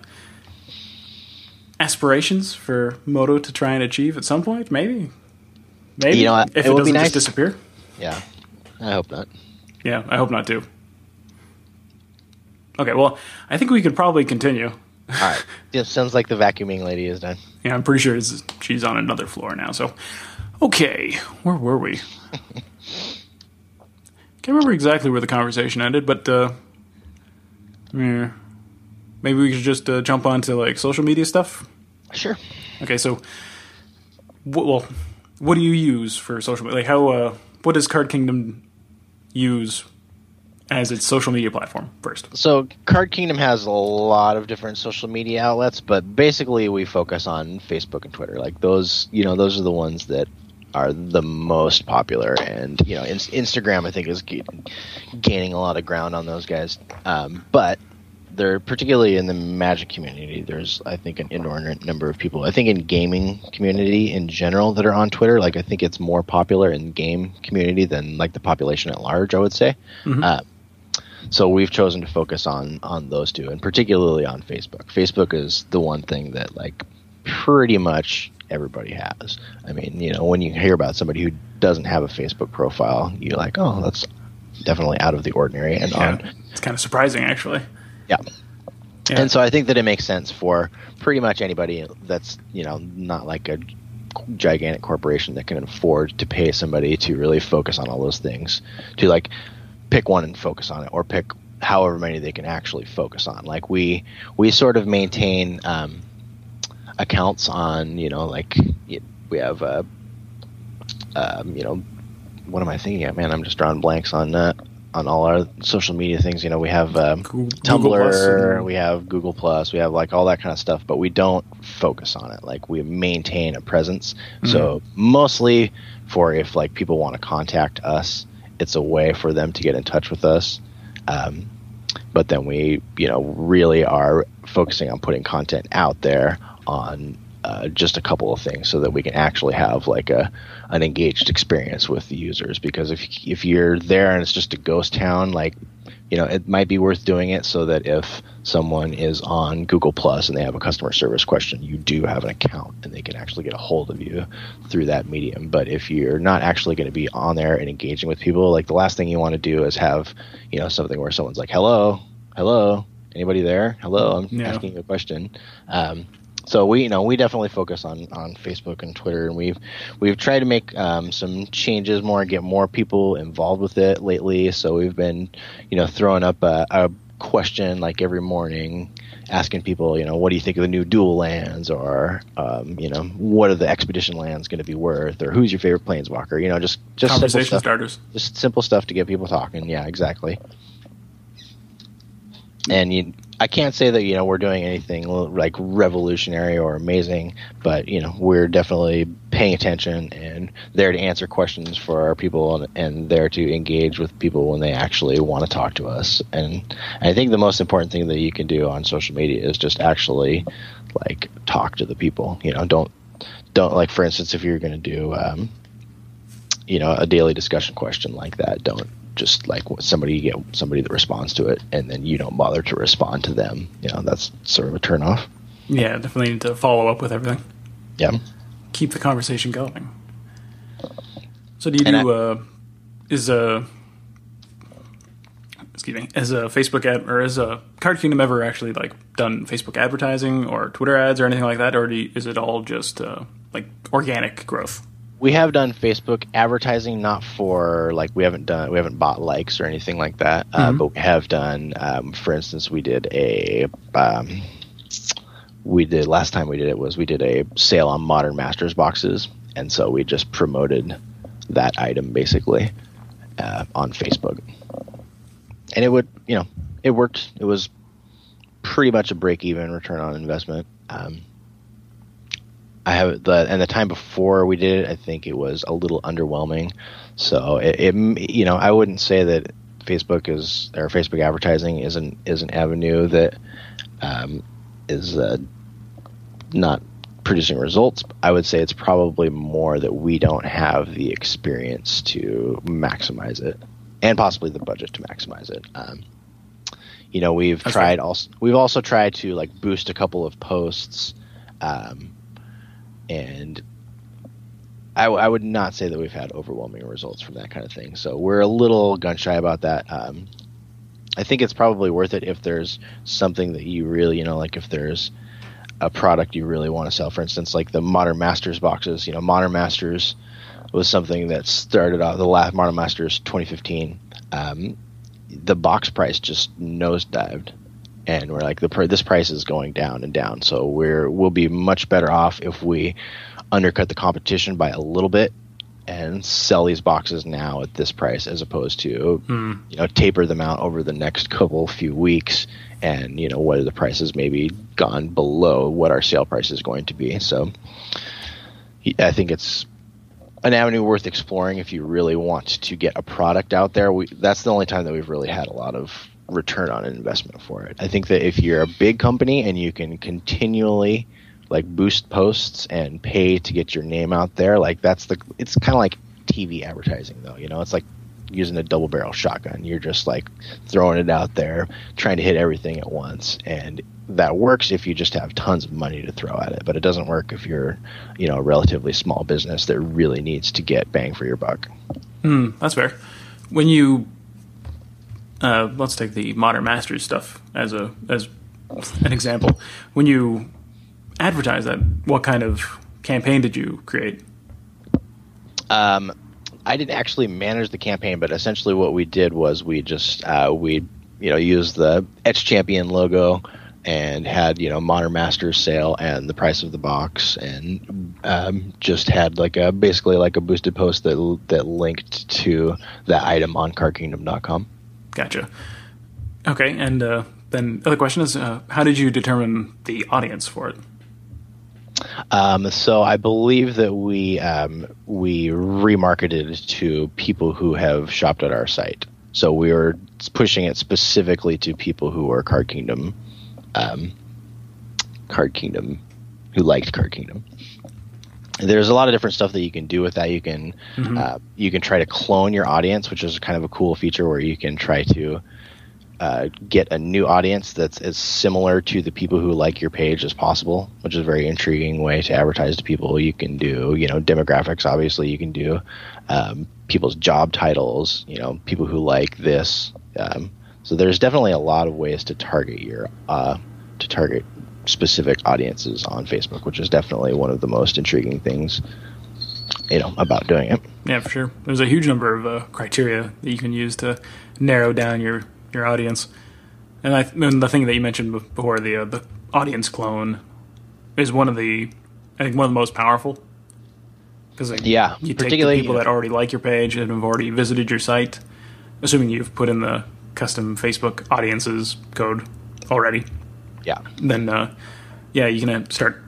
Aspirations for Modo to try and achieve at some point, maybe, maybe You know, if it it, would doesn't be just nice- disappear. yeah. I hope not. Yeah, I hope not too. Okay, well, I think we could probably continue. All right. Yeah, sounds like the vacuuming lady is done. Yeah, I'm pretty sure she's on another floor now. So, okay, where were we? Can't remember exactly where the conversation ended, but uh, yeah, maybe we could just uh, jump onto like social media stuff. Sure. Okay, so, well, what do you use for social media? Like, how? Uh, what does Card Kingdom use as its social media platform first? So, Card Kingdom has a lot of different social media outlets, but basically we focus on Facebook and Twitter. Like those, you know, those are the ones that are the most popular. And you know, in- Instagram I think is ga- gaining a lot of ground on those guys. Um, but they're particularly in the Magic community. There's I think an inordinate number of people. I think in gaming community in general that are on Twitter. Like I think it's more popular in game community than like the population at large. I would say. Uh, so we've chosen to focus on on those two and particularly on facebook facebook is the one thing that like pretty much everybody has i mean you know when you hear about somebody who doesn't have a facebook profile you're like oh that's definitely out of the ordinary and on it's kind of surprising, actually. Yeah. Yeah. and so I think that it makes sense for pretty much anybody that's you know not like a gigantic corporation that can afford to pay somebody to really focus on all those things to like pick one and focus on it or pick however many they can actually focus on. Like we we sort of maintain um, accounts on you know like we have uh, um, you know what am I thinking of? Man I'm just drawing blanks on uh, on all our social media things you know we have um, Tumblr Google Plus and- we have Google Plus, we have like all that kind of stuff, but we don't focus on it. Like we maintain a presence. So mostly for if like people want to contact us, it's a way for them to get in touch with us. Um, but then we, you know, really are focusing on putting content out there on uh, just a couple of things so that we can actually have like a an engaged experience with the users. Because if if you're there and it's just a ghost town, like you know, it might be worth doing it so that if someone is on Google Plus and they have a customer service question, you do have an account and they can actually get a hold of you through that medium. But if you're not actually going to be on there and engaging with people, like the last thing you want to do is have, you know, something where someone's like, "Hello, hello, anybody there? Hello, I'm Yeah. asking you a question." Um, so we, you know, we definitely focus on, on Facebook and Twitter, and we've we've tried to make um, some changes more, get more people involved with it lately. So we've been, you know, throwing up a, a question like every morning, asking people, you know, what do you think of the new dual lands, or um, you know, what are the expedition lands going to be worth, or who's your favorite planeswalker? You know, just just simple Conversation stuff, starters. just simple stuff to get people talking. Yeah, exactly. And you, I can't say that you know we're doing anything like revolutionary or amazing, but you know we're definitely paying attention and there to answer questions for our people and, and there to engage with people when they actually want to talk to us. And I think the most important thing that you can do on social media is just actually like talk to the people. You know, don't don't like for instance if you're going to do um, you know a daily discussion question like that, don't just like somebody get somebody that responds to it and then you don't bother to respond to them. You know, that's sort of a turn off. Yeah, definitely need to follow up with everything. Yeah. Keep the conversation going. So do you And do uh is a excuse me, as a Facebook ad or as a Card Kingdom ever actually like done Facebook advertising or Twitter ads or anything like that, or do you, is it all just uh, like organic growth? We have done Facebook advertising, not for like we haven't done we haven't bought likes or anything like that, uh, Mhm. but we have done. Um, for instance, we did a um, we did last time we did it was we did a sale on Modern Masters boxes, and so we just promoted that item basically uh, on Facebook, and it would you know it worked. It was pretty much a break even return on investment. Um, I have the and the time before we did it, I think it was a little underwhelming. So it, it you know I wouldn't say that Facebook is or Facebook advertising is an is an avenue that um, is uh, not producing results. I would say it's probably more that we don't have the experience to maximize it, and possibly the budget to maximize it. Um, you know, we've That's tried right. also we've also tried to like boost a couple of posts. Um, and I, would not say that we've had overwhelming results from that kind of thing. So we're a little gun shy about that. Um, I think it's probably worth it if there's something that you really, you know, like if there's a product you really want to sell. For instance, like the Modern Masters boxes. You know, Modern Masters was something that started off the last Modern Masters 2015. Um, the box price just nosedived and we're like the pr- this price is going down and down so we're we'll be much better off if we undercut the competition by a little bit and sell these boxes now at this price as opposed to Hmm. you know taper them out over the next couple few weeks and you know whether the prices maybe gone below what our sale price is going to be so i think it's an avenue worth exploring if you really want to get a product out there. We, that's the only time that we've really had a lot of return on an investment for it. I think that if you're a big company and you can continually like boost posts and pay to get your name out there, like that's the it's kind of like TV advertising though, you know, it's like using a double barrel shotgun. You're just like throwing it out there, trying to hit everything at once and that works if you just have tons of money to throw at it, but it doesn't work if you're, you know, a relatively small business that really needs to get bang for your buck. Hmm, that's fair. When you uh, let's take the Modern Masters stuff as a as an example. When you advertise that, what kind of campaign did you create? Um, I didn't actually manage the campaign, but essentially what we did was we just uh, we you know used the Etched Champion logo and had you know Modern Masters sale and the price of the box and um, just had like a basically like a boosted post that that linked to that item on CardKingdom.com. Gotcha. Okay, and uh, then the other question is, uh, how did you determine the audience for it? Um, so I believe that we um, we remarketed to people who have shopped at our site. So we were pushing it specifically to people who are Card Kingdom, um, Card Kingdom, who liked Card Kingdom. There's a lot of different stuff that you can do with that. You can uh, you can try to clone your audience, which is kind of a cool feature where you can try to uh, get a new audience that's as similar to the people who like your page as possible, which is a very intriguing way to advertise to people. You can do, you know, demographics. Obviously, you can do um, people's job titles. You know, people who like this. Um, so there's definitely a lot of ways to target your uh, to target specific audiences on Facebook, which is definitely one of the most intriguing things, you know, about doing it. Yeah, for sure. There's a huge number of uh, criteria that you can use to narrow down your your audience. And I and the thing that you mentioned before, the uh, the audience clone, is one of the I think one of the most powerful. Because like, Yeah, you take the particularly- people that already like your page and have already visited your site, assuming you've put in the custom Facebook audiences code already. Yeah. then uh, yeah, you can uh, start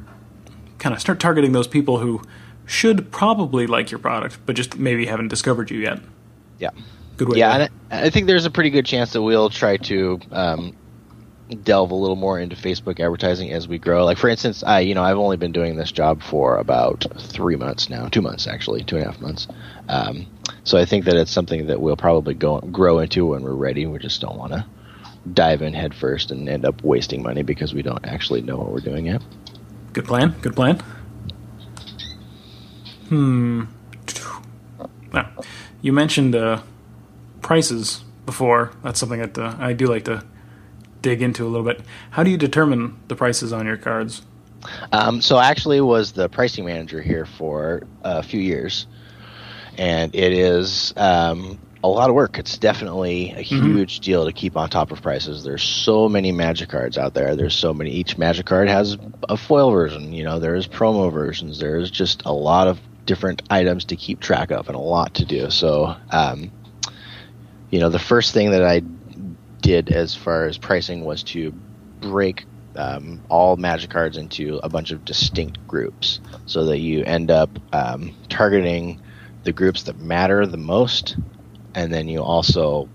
kind of start targeting those people who should probably like your product, but just maybe haven't discovered you yet. Yeah. Good way. Yeah, to, and I, I think there's a pretty good chance that we'll try to um, delve a little more into Facebook advertising as we grow. Like for instance, I you know I've only been doing this job for about three months now, two months actually, two and a half months. Um, so I think that it's something that we'll probably go grow into when we're ready. We just don't want to dive in headfirst and end up wasting money because we don't actually know what we're doing yet. good plan. Good plan. Hmm. Now, you mentioned uh, prices before. That's something that uh, I do like to dig into a little bit. How do you determine the prices on your cards? Um, so I actually was the pricing manager here for a few years, and it is um, a lot of work. It's definitely a huge deal to keep on top of prices. There's so many magic cards out there. There's so many. Each magic card has a foil version. You know, there's promo versions. There's just a lot of different items to keep track of and a lot to do. So, um, you know, the first thing that I did as far as pricing was to break um, all magic cards into a bunch of distinct groups so that you end up um, targeting the groups that matter the most and then you also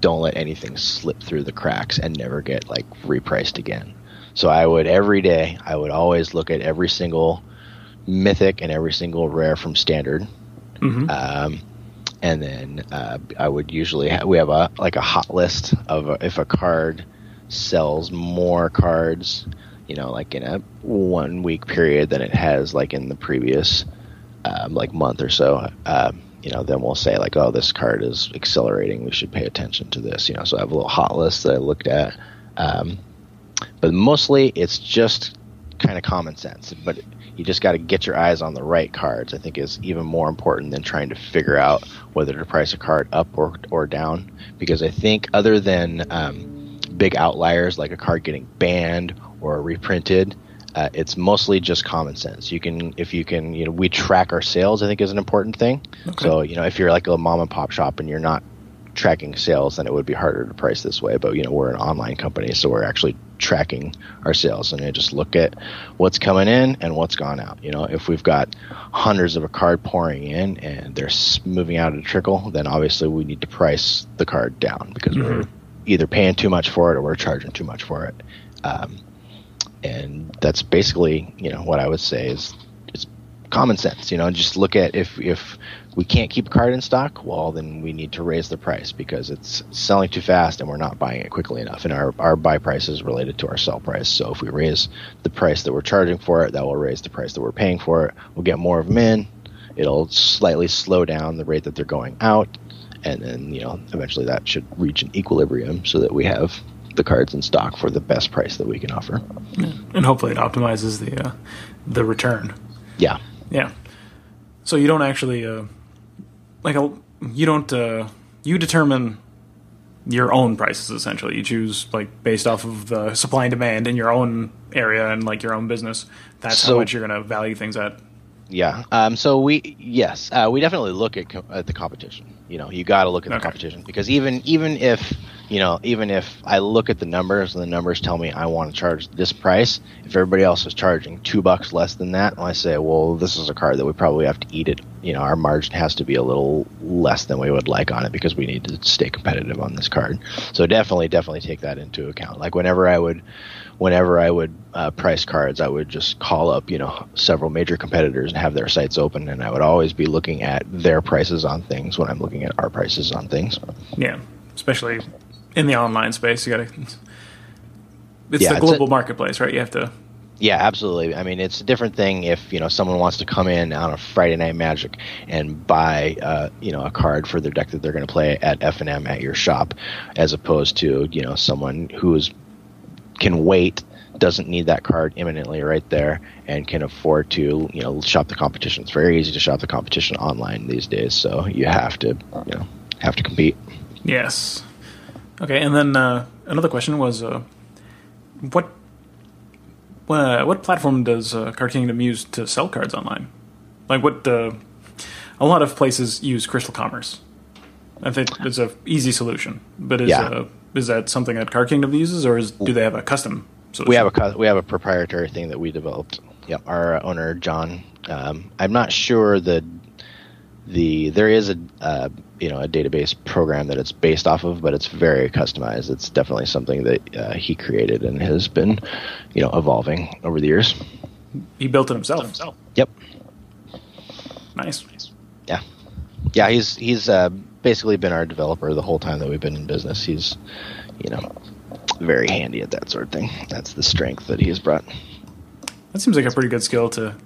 don't let anything slip through the cracks and never get like repriced again so i would every day i would always look at every single mythic and every single rare from standard Mhm. um, and then uh, I would usually ha- we have a like a hot list of uh if a card sells more cards, you know, like in a one week period than it has like in the previous um, like month or so. Um, you know, then we'll say like, oh, this card is accelerating. We should pay attention to this. You know, so I have a little hot list that I looked at. Um, but mostly it's just kind of common sense. But you just got to get your eyes on the right cards. I think is even more important than trying to figure out whether to price a card up or or down. Because I think other than um, big outliers like a card getting banned or reprinted, uh, it's mostly just common sense. You can if you can you know we track our sales. I think is an important thing. So you know if you're like a mom and pop shop and you're not tracking sales, then it would be harder to price this way. But you know, we're an online company, so we're actually tracking our sales, and I just look at what's coming in and what's gone out. You know, if we've got hundreds of a card pouring in and they're moving out at a trickle, then obviously we need to price the card down because we're either paying too much for it or we're charging too much for it. Um, and that's basically, you know, what I would say is it's common sense. You know, just look at if if we can't keep a card in stock, well, then we need to raise the price because it's selling too fast and we're not buying it quickly enough. And our, our buy price is related to our sell price. So if we raise the price that we're charging for it, that will raise the price that we're paying for it. We'll get more of them in. It'll slightly slow down the rate that they're going out. And then, you know, eventually that should reach an equilibrium so that we have the cards in stock for the best price that we can offer. and hopefully it optimizes the uh, the return. Yeah. Yeah. So you don't actually uh, like a, you don't uh, you determine your own prices essentially. You choose like based off of the supply and demand in your own area and like your own business. That's how much you're going to value things at. Yeah. Um, so we yes, uh, we definitely look at, co- at the competition. You know, you got to look at the Okay. competition because even even if you know even if I look at the numbers and the numbers tell me I want to charge this price, if everybody else is charging two bucks less than that, I say, well, this is a card that we probably have to eat it. You know, our margin has to be a little less than we would like on it because we need to stay competitive on this card. So definitely, definitely take that into account. Like whenever I would whenever I would uh, price cards, I would just call up, you know, several major competitors and have their sites open, and I would always be looking at their prices on things when I'm looking at our prices on things. Yeah, especially in the online space, you got to. It's Yeah, the it's global a- marketplace, right? You have to. Yeah, absolutely. I mean, it's a different thing if you know someone wants to come in on a Friday Night Magic and buy, uh, you know, a card for their deck that they're going to play at F and M at your shop, as opposed to you know someone who's can wait, doesn't need that card imminently right there, and can afford to you know shop the competition. It's very easy to shop the competition online these days, so you have to you know have to compete. Yes. Okay, and then uh, another question was, uh, what uh, what platform does uh, Card Kingdom use to sell cards online? Like, what? Uh, a lot of places use Crystal Commerce. I think it's a easy solution, but is Yeah. Uh, is that something that Card Kingdom uses, or is, do they have a custom? Solution? We have a we have a proprietary thing that we developed. Yep, our owner John. Um, I'm not sure the the there is a uh, you know a database program that it's based off of, but it's very customized. It's definitely something that uh, he created and has been you know evolving over the years. he built it himself. Yep. Nice. Yeah. Yeah, he's he's uh, basically been our developer the whole time that we've been in business. He's you know very handy at that sort of thing. That's the strength that he has brought. That seems like a pretty good skill to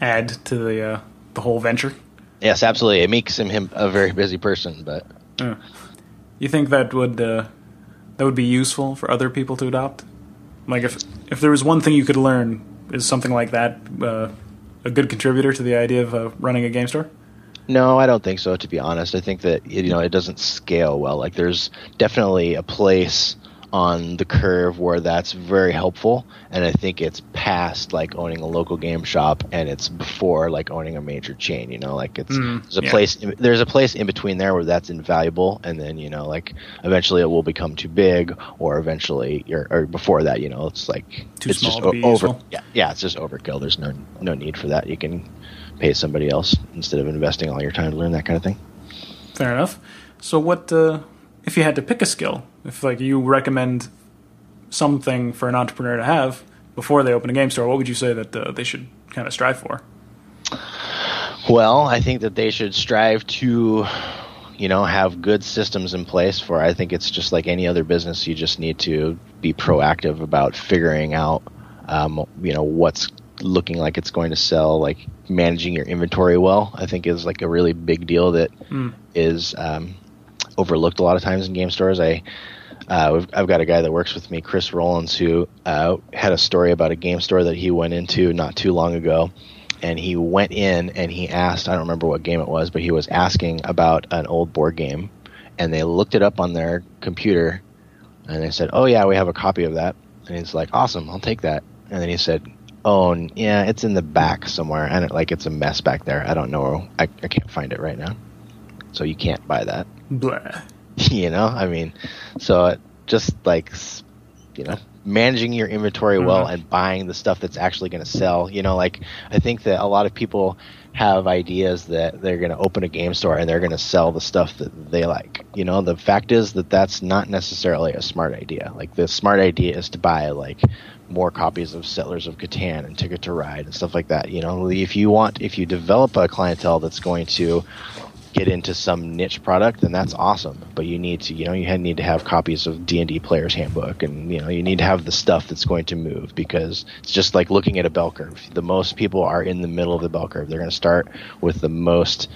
add to the uh, the whole venture. Yes, absolutely. It makes him, him a very busy person, but Yeah. You think that would uh, that would be useful for other people to adopt? Like if if there was one thing you could learn, is something like that uh, a good contributor to the idea of uh, running a game store? No, I don't think so. To be honest, I think that you know it doesn't scale well. Like there's definitely a place on the curve where that's very helpful, and I think it's past like owning a local game shop, and it's before like owning a major chain. You know, like it's Mm, there's a yeah. place there's a place in between there where that's invaluable, and then you know like eventually it will become too big, or eventually or, or before that, you know, it's like Too it's small just to be o- over. useful. Yeah, yeah, it's just overkill. There's no no need for that. You can pay somebody else instead of investing all your time to learn that kind of thing. Fair enough. So what uh, if you had to pick a skill? If like you recommend something for an entrepreneur to have before they open a game store, what would you say that uh, they should kind of strive for? Well, I think that they should strive to, you know, have good systems in place for. I think it's just like any other business. You just need to be proactive about figuring out, um, you know, what's looking like it's going to sell. Like managing your inventory well, I think is like a really big deal that is um, overlooked a lot of times in game stores. I uh, we've, I've got a guy that works with me, Chris Rollins, who uh, had a story about a game store that he went into not too long ago. And he went in and he asked, I don't remember what game it was, but he was asking about an old board game. And they looked it up on their computer and they said, Oh, yeah, we have a copy of that. And he's like, Awesome, I'll take that. And then he said, Oh, n- yeah, it's in the back somewhere. And it, like it's a mess back there. I don't know. I, I can't find it right now. So you can't buy that. Blah. you know i mean so it just like you know managing your inventory well Mhm. and buying the stuff that's actually going to sell you know like i think that a lot of people have ideas that they're going to open a game store and they're going to sell the stuff that they like you know the fact is that that's not necessarily a smart idea like the smart idea is to buy like more copies of settlers of catan and ticket to ride and stuff like that you know if you want if you develop a clientele that's going to get into some niche product, then that's awesome. But you need to, you know, you need to have copies of D and D Player's Handbook, and you know, you need to have the stuff that's going to move because it's just like looking at a bell curve. The most people are in the middle of the bell curve. They're going to start with the most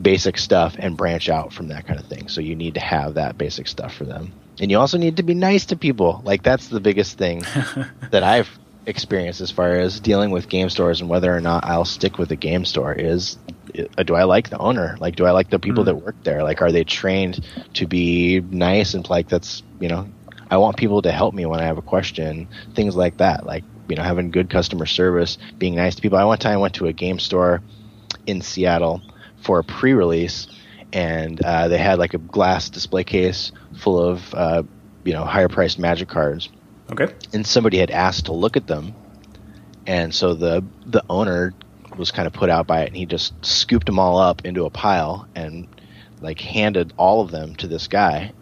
basic stuff and branch out from that kind of thing. So you need to have that basic stuff for them, and you also need to be nice to people. Like that's the biggest thing that I've experienced as far as dealing with game stores and whether or not I'll stick with a game store is uh, do I like the owner? Like, do I like the people Mm. that work there? Like, are they trained to be nice and like that's you know, I want people to help me when I have a question, things like that. Like, you know, having good customer service, being nice to people. I one time went to a game store in Seattle for a pre-release, and uh, they had like a glass display case full of uh, you know higher priced Magic cards. Okay. and somebody had asked to look at them. And so the the owner was kind of put out by it and he just scooped them all up into a pile and like handed all of them to this guy.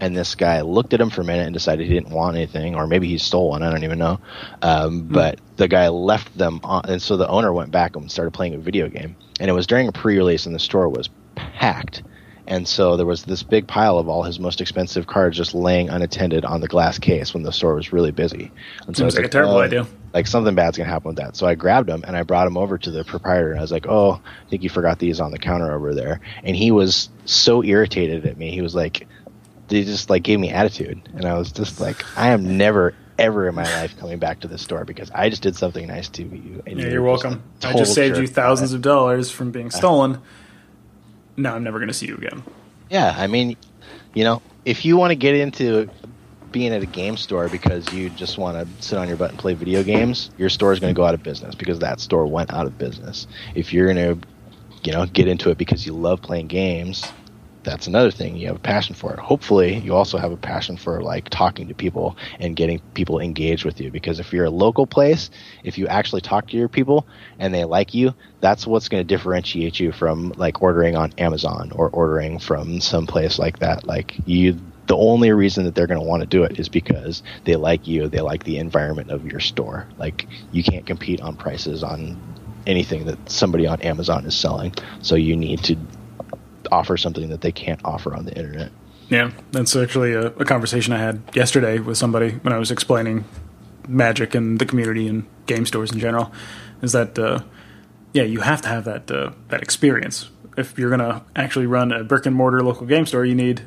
And this guy looked at him for a minute and decided he didn't want anything or maybe he stole one i don't even know. Um, but the guy left them on and so the owner went back and started playing a video game. And it was during a pre-release and the store was packed and so there was this big pile of all his most expensive cards just laying unattended on the glass case when the store was really busy. And so Seems was like a terrible "Oh, idea. Like something bad's gonna happen with that. So I grabbed him and I brought him over to the proprietor. And I was like, "Oh, I think you forgot these on the counter over there." And he was so irritated at me. He was like, "They just like gave me attitude." And I was just like, "I am never." Ever in my life coming back to this store because I just did something nice to you. and Yeah, you're welcome. I just saved you thousands of dollars from being stolen. Now I'm never going to see you again. Yeah, I mean, you know, if you want to get into being at a game store because you just want to sit on your butt and play video games, your store is going to go out of business because that store went out of business. If you're going to, you know, get into it because you love playing games, that's another thing. You have a passion for it. Hopefully, you also have a passion for like talking to people and getting people engaged with you. Because if you're a local place, if you actually talk to your people and they like you, that's what's going to differentiate you from like ordering on Amazon or ordering from some place like that. Like you, the only reason that they're going to want to do it is because they like you, they like the environment of your store. Like you can't compete on prices on anything that somebody on Amazon is selling. So you need to offer something that they can't offer on the internet. Yeah, that's actually a, a, conversation I had yesterday with somebody when I was explaining magic and the community and game stores in general. Is that uh, yeah, you have to have that uh, that experience if you're going to actually run a brick and mortar local game store. You need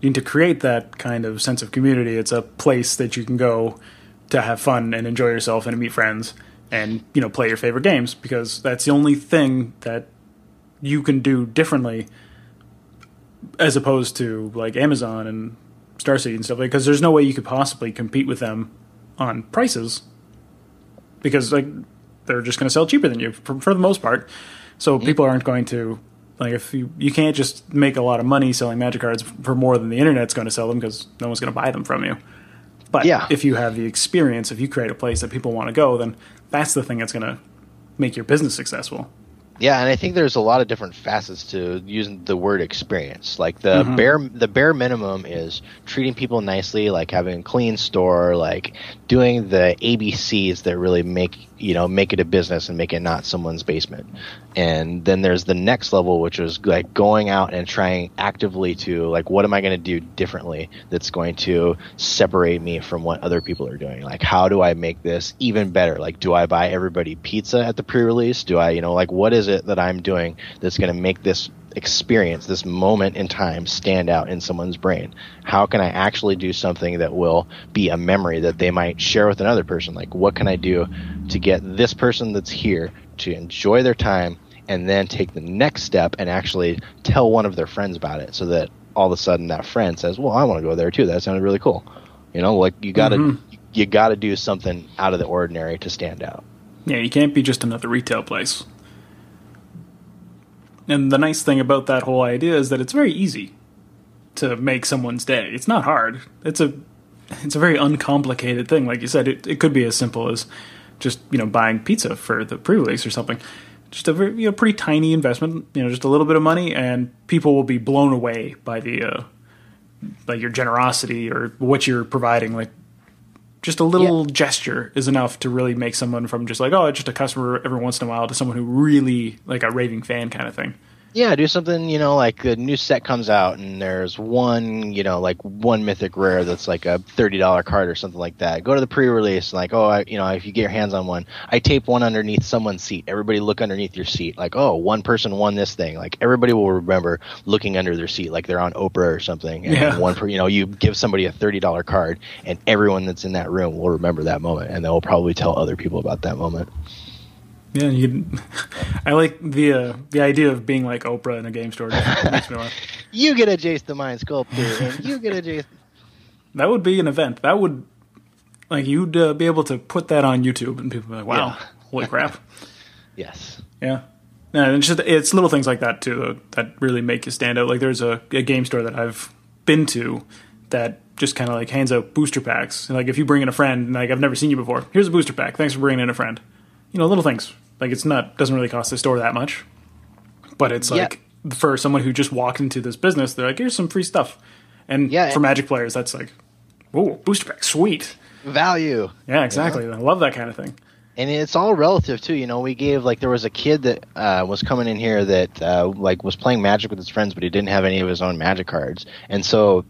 you need to create that kind of sense of community. It's a place that you can go to have fun and enjoy yourself and meet friends and you know play your favorite games because that's the only thing that you can do differently as opposed to like Amazon and Star City and stuff like because there's no way you could possibly compete with them on prices because like they're just going to sell cheaper than you for, for the most part. So people aren't going to like if you you can't just make a lot of money selling magic cards for more than the internet's going to sell them because no one's going to buy them from you. But yeah. if you have the experience, if you create a place that people want to go, then that's the thing that's going to make your business successful. Yeah, and I think there's a lot of different facets to using the word experience. Like the mm-hmm. bare the bare minimum is treating people nicely, like having a clean store, like doing the ABCs that really make you know make it a business and make it not someone's basement and then there's the next level which is like going out and trying actively to like what am i going to do differently that's going to separate me from what other people are doing like how do i make this even better like do i buy everybody pizza at the pre-release do i you know like what is it that i'm doing that's going to make this experience, this moment in time stand out in someone's brain? How can I actually do something that will be a memory that they might share with another person? Like, what can I do to get this person that's here to enjoy their time and then take the next step and actually tell one of their friends about it so that all of a sudden that friend says, Well, I want to go there too. That sounded really cool. You know, like you gotta mm-hmm. you gotta do something out of the ordinary to stand out. Yeah, you can't be just another retail place. And the nice thing about that whole idea is that it's very easy to make someone's day. It's not hard. It's a it's a very uncomplicated thing. Like you said, it, it could be as simple as just you know buying pizza for the pre-release or something. Just a very, you know pretty tiny investment. You know, just a little bit of money, and people will be blown away by the uh, by your generosity or what you're providing. Like just a little yeah. gesture is enough to really make someone from just like oh just a customer every once in a while to someone who really like a raving fan kind of thing yeah, do something, you know, like a new set comes out and there's one, you know, like one mythic rare that's like a $30 card or something like that. Go to the pre-release like, oh, I, you know, if you get your hands on one, I tape one underneath someone's seat. Everybody look underneath your seat. Like, oh, one person won this thing. Like everybody will remember looking under their seat like they're on Oprah or something. And yeah. one per, you know, you give somebody a $30 card and everyone that's in that room will remember that moment and they'll probably tell other people about that moment. Yeah, you. I like the uh, the idea of being like Oprah in a game store. makes me you get a Jace the Mind Sculptor, and you get a Jace. That would be an event. That would, like, you'd uh, be able to put that on YouTube, and people would be like, "Wow, yeah. holy crap!" yes. Yeah. Yeah, it's just it's little things like that too that really make you stand out. Like, there's a, a game store that I've been to that just kind of like hands out booster packs. And Like, if you bring in a friend, and like I've never seen you before, here's a booster pack. Thanks for bringing in a friend. You know, little things like it's not doesn't really cost the store that much, but it's like yeah. for someone who just walked into this business, they're like, here's some free stuff. And yeah, for Magic players, that's like, oh, booster pack, sweet value. Yeah, exactly. I love that kind of thing. And it's all relative too. You know, we gave like there was a kid that uh, was coming in here that uh, like was playing Magic with his friends, but he didn't have any of his own Magic cards, and so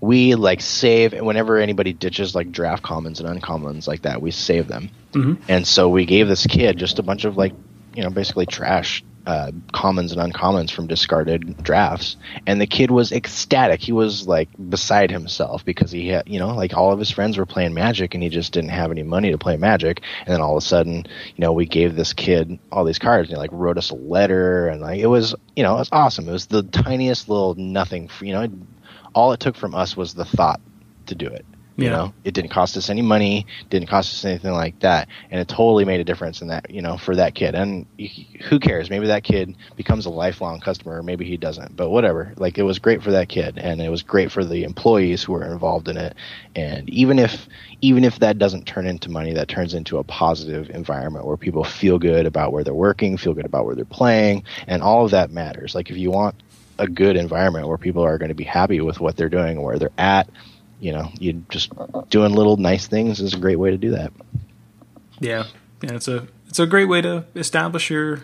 we like save whenever anybody ditches like draft commons and uncommons like that we save them. Mm-hmm. and so we gave this kid just a bunch of like you know basically trash uh, commons and uncommons from discarded drafts. And the kid was ecstatic. He was like beside himself because he had you know like all of his friends were playing magic and he just didn't have any money to play magic. And then all of a sudden you know we gave this kid all these cards and he like wrote us a letter and like it was you know it was awesome. It was the tiniest little nothing you know all it took from us was the thought to do it. You Yeah. know, it didn't cost us any money, didn't cost us anything like that, and it totally made a difference in that. You know, for that kid, and who cares? Maybe that kid becomes a lifelong customer, or maybe he doesn't. But whatever. Like it was great for that kid, and it was great for the employees who were involved in it. And even if even if that doesn't turn into money, that turns into a positive environment where people feel good about where they're working, feel good about where they're playing, and all of that matters. Like if you want a good environment where people are going to be happy with what they're doing where they're at, you know, you just doing little nice things is a great way to do that. Yeah, yeah, it's a it's a great way to establish your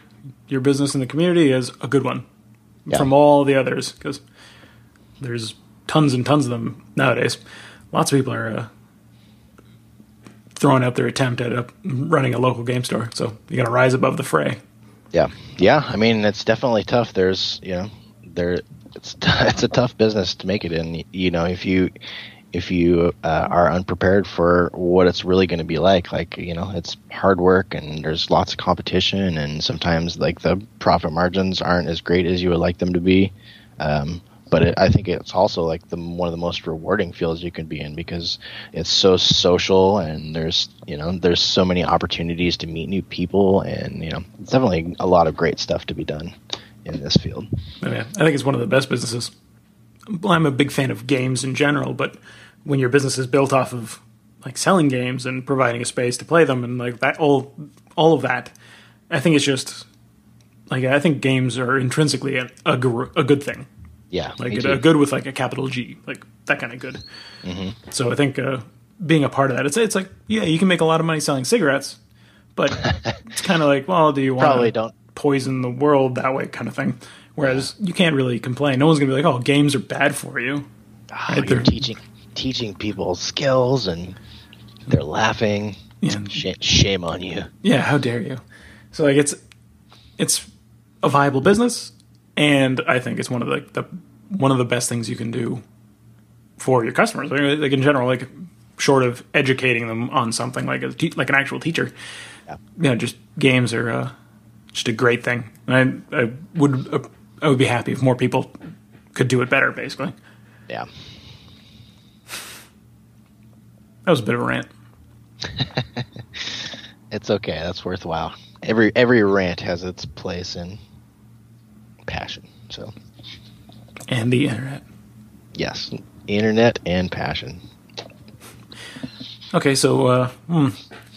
your business in the community as a good one Yeah. from all the others because there's tons and tons of them nowadays. Lots of people are uh, throwing out their attempt at a, running a local game store, so you got to rise above the fray. Yeah, yeah. I mean, it's definitely tough. There's, you know, there it's it's a tough business to make it in. You know, if you if you uh, are unprepared for what it's really going to be like, like you know, it's hard work and there's lots of competition, and sometimes like the profit margins aren't as great as you would like them to be. Um, but it, I think it's also like the one of the most rewarding fields you can be in because it's so social and there's you know there's so many opportunities to meet new people and you know it's definitely a lot of great stuff to be done in this field. I, mean, I think it's one of the best businesses. I'm a big fan of games in general, but when your business is built off of like selling games and providing a space to play them and like that all all of that, I think it's just like I think games are intrinsically a a, gr- a good thing. Yeah, Like a, good with like a capital G, like that kind of good. So I think uh, being a part of that, it's it's like yeah, you can make a lot of money selling cigarettes, but it's kind of like well, do you want to? Probably don't. Poison the world that way kind of thing. Whereas you can't really complain. No one's gonna be like, "Oh, games are bad for you." Oh, Right, they're- teaching teaching people skills and they're laughing. Yeah. Sh- shame on you. Yeah, how dare you? So like it's it's a viable business, and I think it's one of the, the one of the best things you can do for your customers. Like, like in general, like short of educating them on something like a te- like an actual teacher, Yeah. yeah, just games are uh, just a great thing. And I I would I would be happy if more people could do it better. Basically, Yeah. that was a bit of a rant. It's okay. That's worthwhile. Every every rant has its place in passion. So And the internet. yes, internet and passion. Okay, so uh, hmm,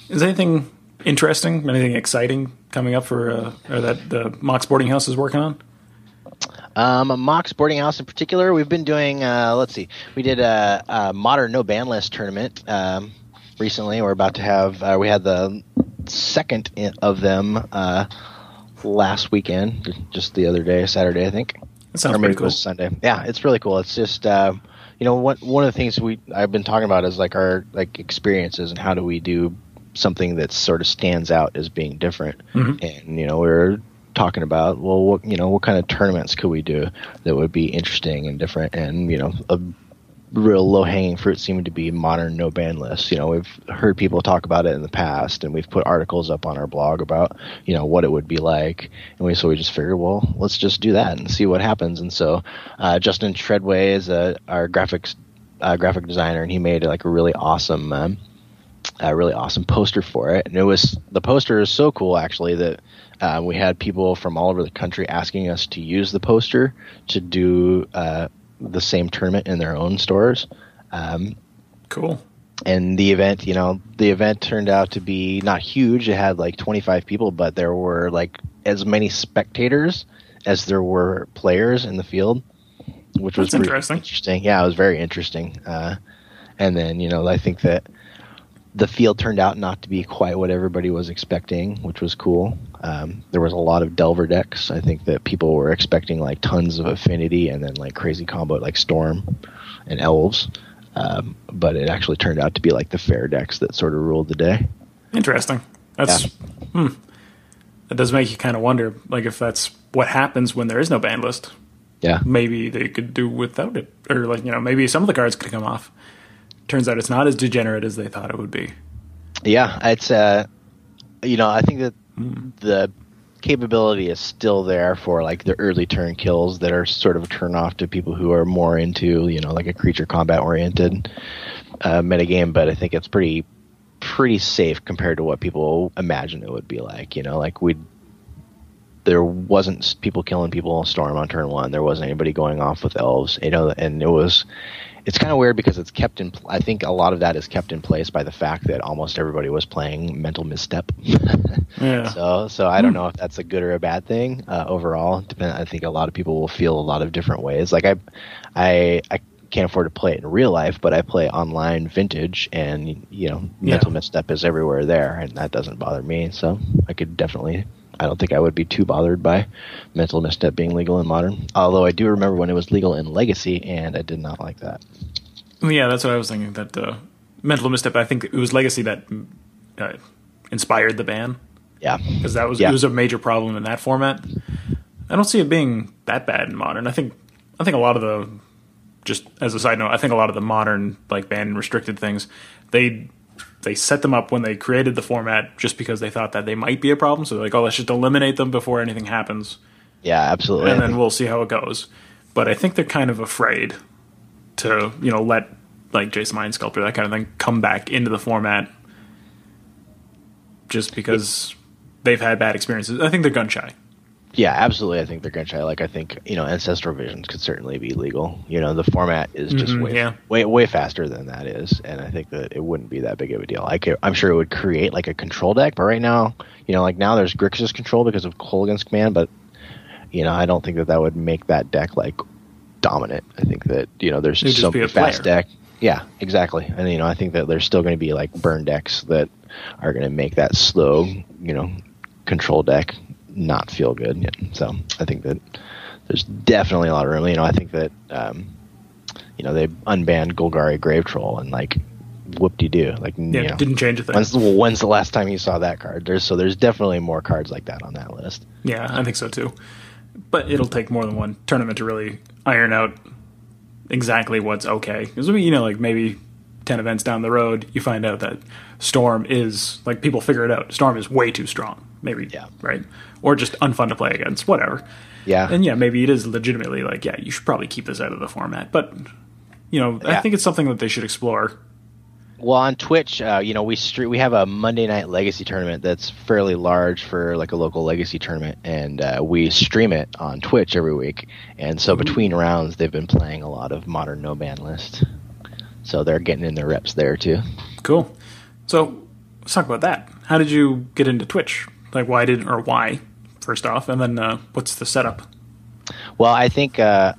is anything interesting, anything exciting coming up for uh, or that the Mox Boarding House is working on? Um, Mox Boarding House in particular, we've been doing. Uh, let's see, we did a, a modern no ban list tournament um, recently. We're about to have. Uh, we had the second of them uh, last weekend, just the other day, Saturday, I think. That sounds or maybe pretty it cool. was Sunday. Yeah, it's really cool. It's just uh, you know what one of the things we I've been talking about is like our like experiences and how do we do something that sort of stands out as being different. Mhm. And you know we're talking about well what you know what kind of tournaments could we do that would be interesting and different and you know a real low hanging fruit seemed to be modern no ban lists. You know, we've heard people talk about it in the past, and we've put articles up on our blog about you know what it would be like, and we so we just figured, well, let's just do that and see what happens. And so uh, Justin Treadway is uh, our graphics uh, graphic designer, and he made like a really awesome. Um, a really awesome poster for it, and it was the poster is so cool actually that uh, we had people from all over the country asking us to use the poster to do uh, the same tournament in their own stores. Um, Cool. and the event, you know, the event turned out to be not huge. It had like 25 people, but there were like as many spectators as there were players in the field, which was That's pretty interesting. interesting. Yeah, it was very interesting. Uh, and then, you know, I think that the field turned out not to be quite what everybody was expecting, which was cool. Um, there was a lot of Delver decks. I think that people were expecting like tons of Affinity and then like crazy combo like Storm and Elves. Um, but it actually turned out to be like the fair decks that sort of ruled the day. Interesting. That's hmm. That does make you kind of wonder, like if that's what happens when there is no ban list. Yeah. Maybe they could do without it, or like you know, maybe some of the cards could come off. Turns out it's not as degenerate as they thought it would be. Yeah, it's uh, you know, I think that the capability is still there for like the early turn kills that are sort of a turn off to people who are more into you know like a creature combat oriented uh, metagame. But I think it's pretty pretty safe compared to what people imagine it would be like. You know, like we there wasn't people killing people in storm on turn one. There wasn't anybody going off with elves. You know, and it was it's kind of weird because it's kept in. I think a lot of that is kept in place by the fact that almost everybody was playing mental misstep. Yeah. So, so I don't know if that's a good or a bad thing uh, overall. Depend. I think a lot of people will feel a lot of different ways. Like I, I, I can't afford to play it in real life, but I play online vintage, and you know, Yeah. mental misstep is everywhere there, and that doesn't bother me. So I could definitely. I don't think I would be too bothered by mental misstep being legal in modern. Although I do remember when it was legal in legacy, and I did not like that. Yeah, that's what I was thinking. That uh, mental misstep. I think it was Legacy that uh, inspired the ban Yeah, because that was Yeah. it was a major problem in that format. I don't see it being that bad in modern. I think I think a lot of the just as a side note, I think a lot of the modern like ban and restricted things they they set them up when they created the format just because they thought that they might be a problem. So they're like, oh, let's just eliminate them before anything happens. yeah, absolutely. and then we'll see how it goes. But I think they're kind of afraid to, you know, let like Jace the Mind Sculptor, that kind of thing, come back into the format just because they've had bad experiences. I think they're gun shy. Yeah, absolutely. I think they're going to try. Like, I think you know, ancestral visions could certainly be legal. You know, the format is just Mhm, way, yeah. way, way faster than that is, and I think that it wouldn't be that big of a deal. I could, I'm sure it would create like a control deck, but right now, you know, like now there's Grixis control because of Kolaghan's command, but you know, I don't think that that would make that deck like dominant. I think that you know, there's some fast player. deck. Yeah, exactly. And you know, I think that there's still going to be like burn decks that are going to make that slow, you know, control deck not feel good. Yeah, So I think that there's definitely a lot of room. You know, I think that um, you know they unbanned Golgari Grave Troll and like whoop de doo. Like Yeah, you know, didn't change a thing. when's, well, when's the last time you saw that card? There's so there's definitely more cards like that on that list. Yeah, I think so too. But it'll take more than one tournament to really iron out exactly what's okay. Because you know, like maybe ten events down the road, you find out that Storm is like people figure it out. Storm is way too strong. Maybe Yeah. right, or just unfun to play against. Whatever. Yeah, And yeah, maybe it is legitimately like, yeah, you should probably keep this out of the format. But you know, I think it's something that they should explore. Well, on Twitch, uh, you know, we stre- we have a Monday night Legacy tournament that's fairly large for like a local Legacy tournament, and uh, we stream it on Twitch every week. And so between rounds, they've been playing a lot of Modern No Ban List, so they're getting in their reps there too. Cool. So let's talk about that. How did you get into Twitch? Like, why didn't or why? First off, and then uh, what's the setup? Well, I think uh,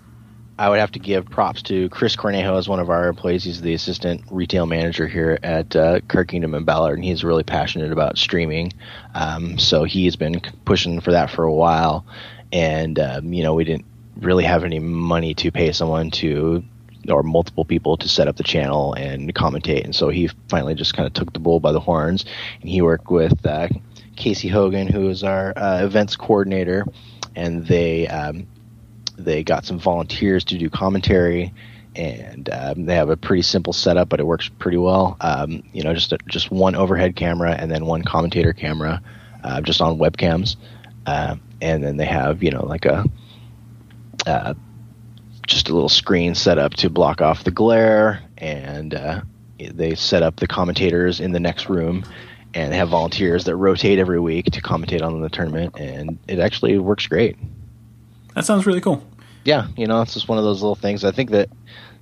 I would have to give props to Chris Cornejo as one of our employees. He's the assistant retail manager here at uh, Card Kingdom and Ballard, and he's really passionate about streaming. Um, so he's been pushing for that for a while, and um, you know we didn't really have any money to pay someone to or multiple people to set up the channel and commentate, and so he finally just kind of took the bull by the horns, and he worked with uh, Casey Hogan, who is our uh, events coordinator, and they um, they got some volunteers to do commentary and um, they have a pretty simple setup but it works pretty well. Um, you know just a, just one overhead camera and then one commentator camera uh, just on webcams. Uh, and then they have you know like a uh, just a little screen set up to block off the glare and uh, they set up the commentators in the next room and have volunteers that rotate every week to commentate on the tournament and it actually works great That sounds really cool. yeah, you know, it's just one of those little things. I think that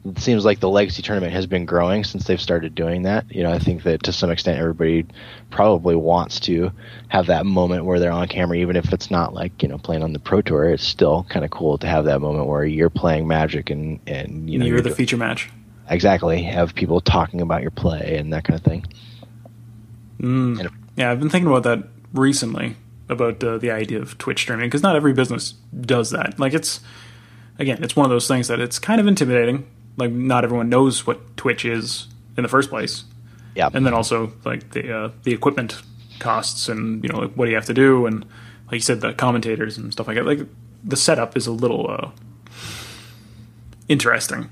it seems like the legacy tournament has been growing since they've started doing that. You know, I think that to some extent everybody probably wants to have that moment where they're on camera, even if it's not like you know playing on the pro tour. It's still kind of cool to have that moment where you're playing Magic and and you know You're the do- feature match. exactly have people talking about your play and that kind of thing. Mm. Yeah, I've been thinking about that recently about uh, the idea of Twitch streaming because not every business does that. Like it's again, it's one of those things that it's kind of intimidating. Like not everyone knows what Twitch is in the first place, Yeah, and then also like the uh, the equipment costs and you know like, what do you have to do and like you said the commentators and stuff like that. Like the setup is a little uh, interesting.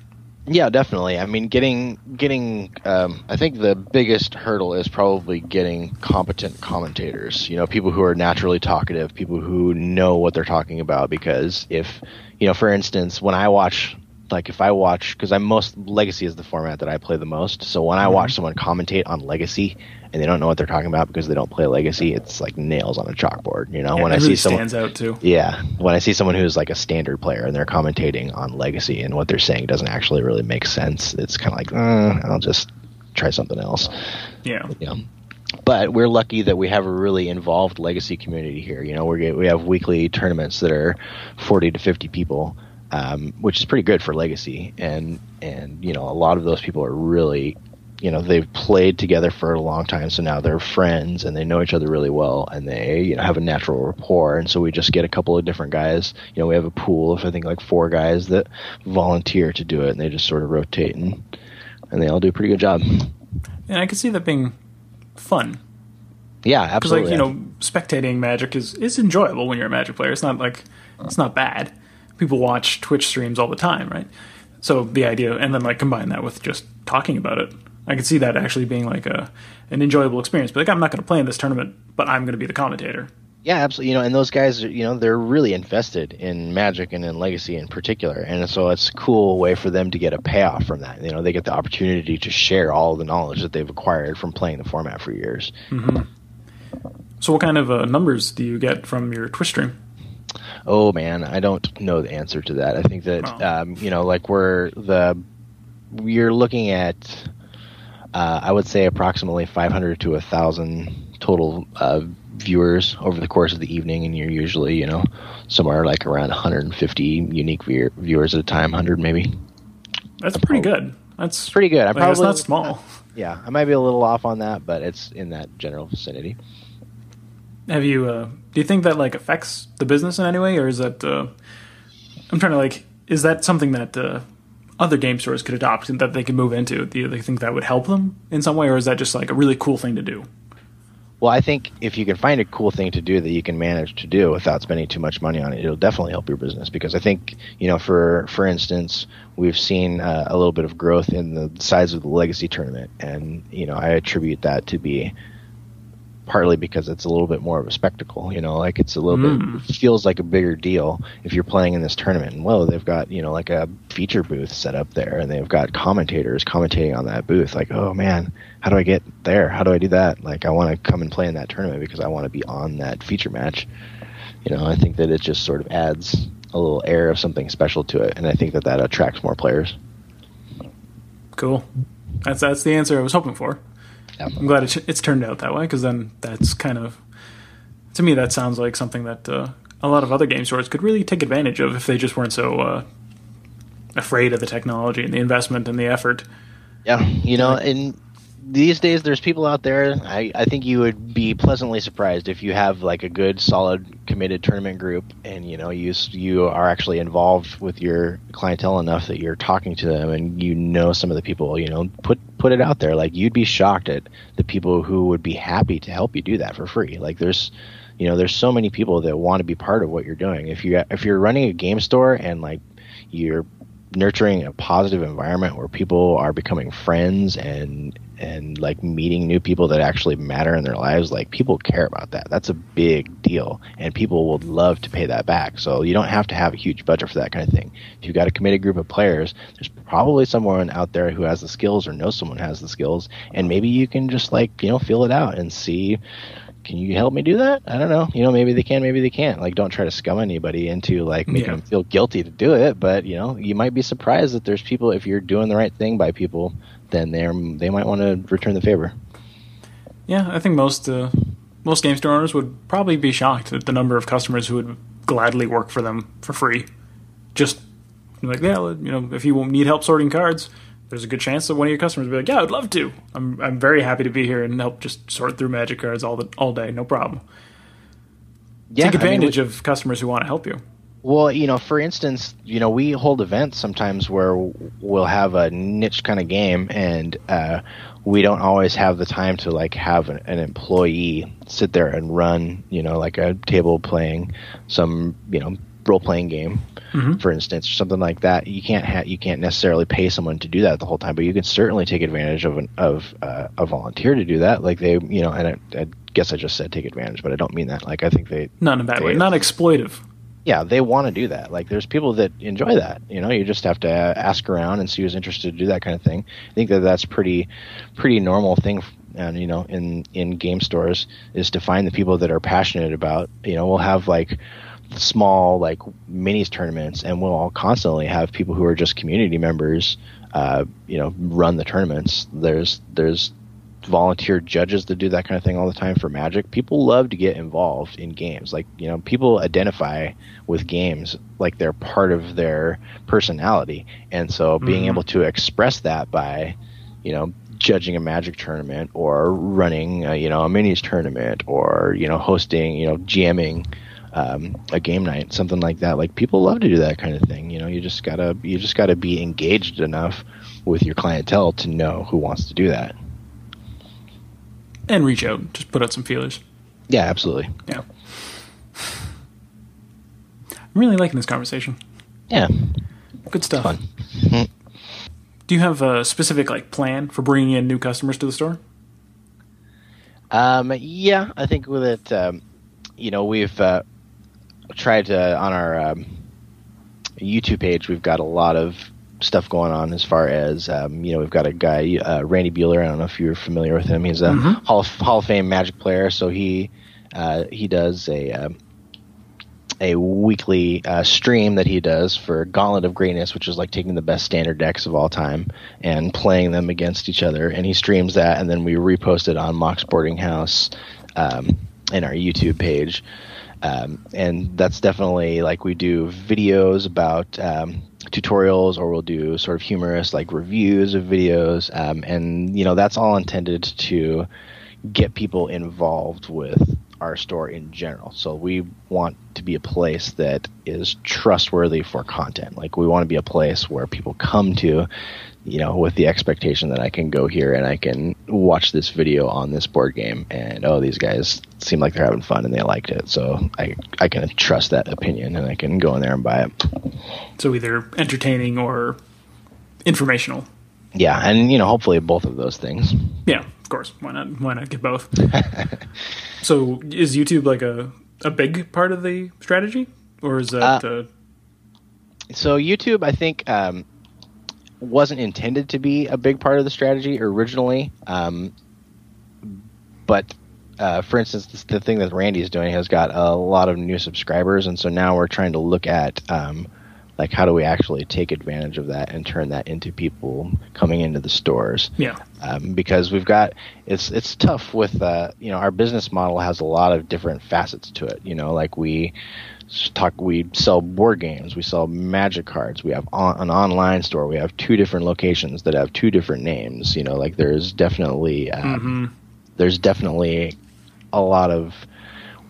Yeah, definitely. I mean, getting getting. Um, I think the biggest hurdle is probably getting competent commentators. You know, people who are naturally talkative, people who know what they're talking about. Because if you know, for instance, when I watch like if I watch because I'm most Legacy is the format that I play the most. So when I Mm-hmm. watch someone commentate on Legacy and they don't know what they're talking about because they don't play Legacy, it's like nails on a chalkboard. You know, Yeah, when I really see someone, stands out too. yeah, when I see someone who's like a standard player and they're commentating on Legacy and what they're saying doesn't actually really make sense, it's kind of like uh, I'll just try something else. Yeah. Yeah. But we're lucky that we have a really involved legacy community here. You know, we we have weekly tournaments that are forty to fifty people, um, which is pretty good for legacy. And and you know, a lot of those people are really, you know, they've played together for a long time, so now they're friends and they know each other really well, and they you know have a natural rapport. And so we just get a couple of different guys. You know, we have a pool of I think like four guys that volunteer to do it, and they just sort of rotate and and they all do a pretty good job. And I could see that being fun. Yeah, Because absolutely. like you know, spectating Magic is is enjoyable when you're a Magic player. It's not like it's not bad. People watch Twitch streams all the time, right? So the idea, and then like combine that with just talking about it, I could see that actually being like a an enjoyable experience. But like, I'm not going to play in this tournament, but I'm going to be the commentator. Yeah, absolutely. You know, and those guys, are- you know, they're really invested in Magic and in Legacy in particular, and so it's a cool way for them to get a payoff from that. You know, they get the opportunity to share all the knowledge that they've acquired from playing the format for years. So what kind of uh, numbers do you get from your Twitch stream? Oh man, I don't know the answer to that. I think that Wow. um, you know, like we're the you're looking at, uh, I would say approximately 500 to a thousand total uh, viewers over the course of the evening, and you're usually you know somewhere like around 150 unique view- viewers at a time, 100 maybe. That's pretty good. That's Pretty good. I Like, probably not small. Yeah, I might be a little off on that, but it's in that general vicinity. Have you? Uh, do you think that like affects the business in any way, or is that? Uh, I'm trying to like, is that something that uh, other game stores could adopt and that they could move into? Do you think that would help them in some way, or is that just like a really cool thing to do? Well, I think if you can find a cool thing to do that you can manage to do without spending too much money on it, it'll definitely help your business. Because I think, you know, for for instance, we've seen uh, a little bit of growth in the size of the legacy tournament, and you know, I attribute that to be partly because it's a little bit more of a spectacle. You know, like it's a little Mm. bit feels like a bigger deal if you're playing in this tournament. And well, they've got you know like a feature booth set up there, and they've got commentators commentating on that booth. Like, oh man, how do I get there? How do I do that? Like, I want to come and play in that tournament because I want to be on that feature match. You know, I think that it just sort of adds a little air of something special to it, and I think that that attracts more players. Cool. That's that's the answer I was hoping for. I'm glad it's, it's turned out that way because then that's kind of to me that sounds like something that uh, a lot of other game stores could really take advantage of if they just weren't so uh, afraid of the technology and the investment and the effort. Yeah, you know, and these days there's people out there. I, I think you would be pleasantly surprised if you have like a good, solid, committed tournament group, and you know you you are actually involved with your clientele enough that you're talking to them, and you know some of the people. You know, put put it out there. Like you'd be shocked at the people who would be happy to help you do that for free. Like there's you know there's so many people that want to be part of what you're doing. If you if you're running a game store and like you're nurturing a positive environment where people are becoming friends and and like meeting new people that actually matter in their lives like people care about that. That's a big deal and people would love to pay that back. So you don't have to have a huge budget for that kind of thing. If you've got a committed group of players there's probably someone out there who has the skills or knows someone has the skills and maybe you can just like you know feel it out and see can you help me do that? I don't know. You know, maybe they can, maybe they can't. Like, don't try to scum anybody into like making Yeah. them feel guilty to do it. But you know, you might be surprised that there's people. If you're doing the right thing by people, then they're they might want to return the favor. Yeah, I think most uh, most game store owners would probably be shocked at the number of customers who would gladly work for them for free. Just like, yeah, you know, if you need help sorting cards, there's a good chance that one of your customers will be like, yeah, I'd love to. I'm I'm very happy to be here and help just sort through Magic cards all the all day, no problem. Yeah, Take I mean, advantage of customers who want to help you. Well, you know, for instance, you know, we hold events sometimes where we'll have a niche kind of game, and uh, we don't always have the time to like have an, an employee sit there and run, you know, like a table playing some, you know, role playing game, Mhm. for instance, or something like that. You can't ha- you can't necessarily pay someone to do that the whole time, but you can certainly take advantage of an, of uh, a volunteer to do that. Like they, you know, and I, I guess I just said take advantage, but I don't mean that. Like I think they Not in a bad way. Not exploitive. yeah, they want to do that. Like, there's people that enjoy that. You know, you just have to uh, ask around and see who's interested to do that kind of thing. I think that that's pretty, pretty normal thing. And you know, in in game stores, is to find the people that are passionate about. You know, we'll have like small like minis tournaments, and we'll all constantly have people who are just community members. Uh, you know, run the tournaments. There's there's volunteer judges that do that kind of thing all the time for magic people love to get involved in games like you know people identify with games like they're part of their personality and so being Mhm. able to express that by you know judging a magic tournament or running uh, you know a minis tournament or you know hosting you know jamming um, a game night something like that like people love to do that kind of thing you know you just gotta you just gotta be engaged enough with your clientele to know who wants to do that And reach out. Just put out some feelers. yeah absolutely Yeah. I'm really liking this conversation. yeah Good stuff. fun Do you have a specific like plan for bringing in new customers to the store? Um, yeah, I think with it, um, you know, we've uh, tried to on our um, YouTube page. We've got a lot of stuff going on as far as um, you know. We've got a guy, uh, Randy Buehler. I don't know if you're familiar with him. He's a Mhm. Hall of, Hall of Fame Magic player. So he uh, he does a um, a weekly uh, stream that he does for Gauntlet of Greatness, which is like taking the best standard decks of all time and playing them against each other. And he streams that, and then we repost it on Mox Boarding House um, in our YouTube page. Um, and that's definitely like we do videos about um, tutorials, or we'll do sort of humorous like reviews of videos, um, and you know that's all intended to get people involved with our store in general. So we want to be a place that is trustworthy for content. Like we want to be a place where people come to, you know, with the expectation that I can go here and I can watch this video on this board game and oh these guys seem like they're having fun and they liked it. So I I can trust that opinion and I can go in there and buy it. So either entertaining or informational. Yeah, and you know, hopefully both of those things. Yeah, of course. Why not? Why not get both? so is YouTube like a a big part of the strategy, or is that? Uh, so YouTube, I think, um, wasn't intended to be a big part of the strategy originally. Um, but uh, for instance, this, the thing that Randy is doing has got a lot of new subscribers, and so now we're trying to look at um, like how do we actually take advantage of that and turn that into people coming into the stores yeah. um, because we've got it's it's tough with uh, you know our business model has a lot of different facets to it. You know, like we talk we sell board games, we sell magic cards, we have on, an online store, we have two different locations that have two different names. You know, like there's definitely um, hmm there's definitely a lot of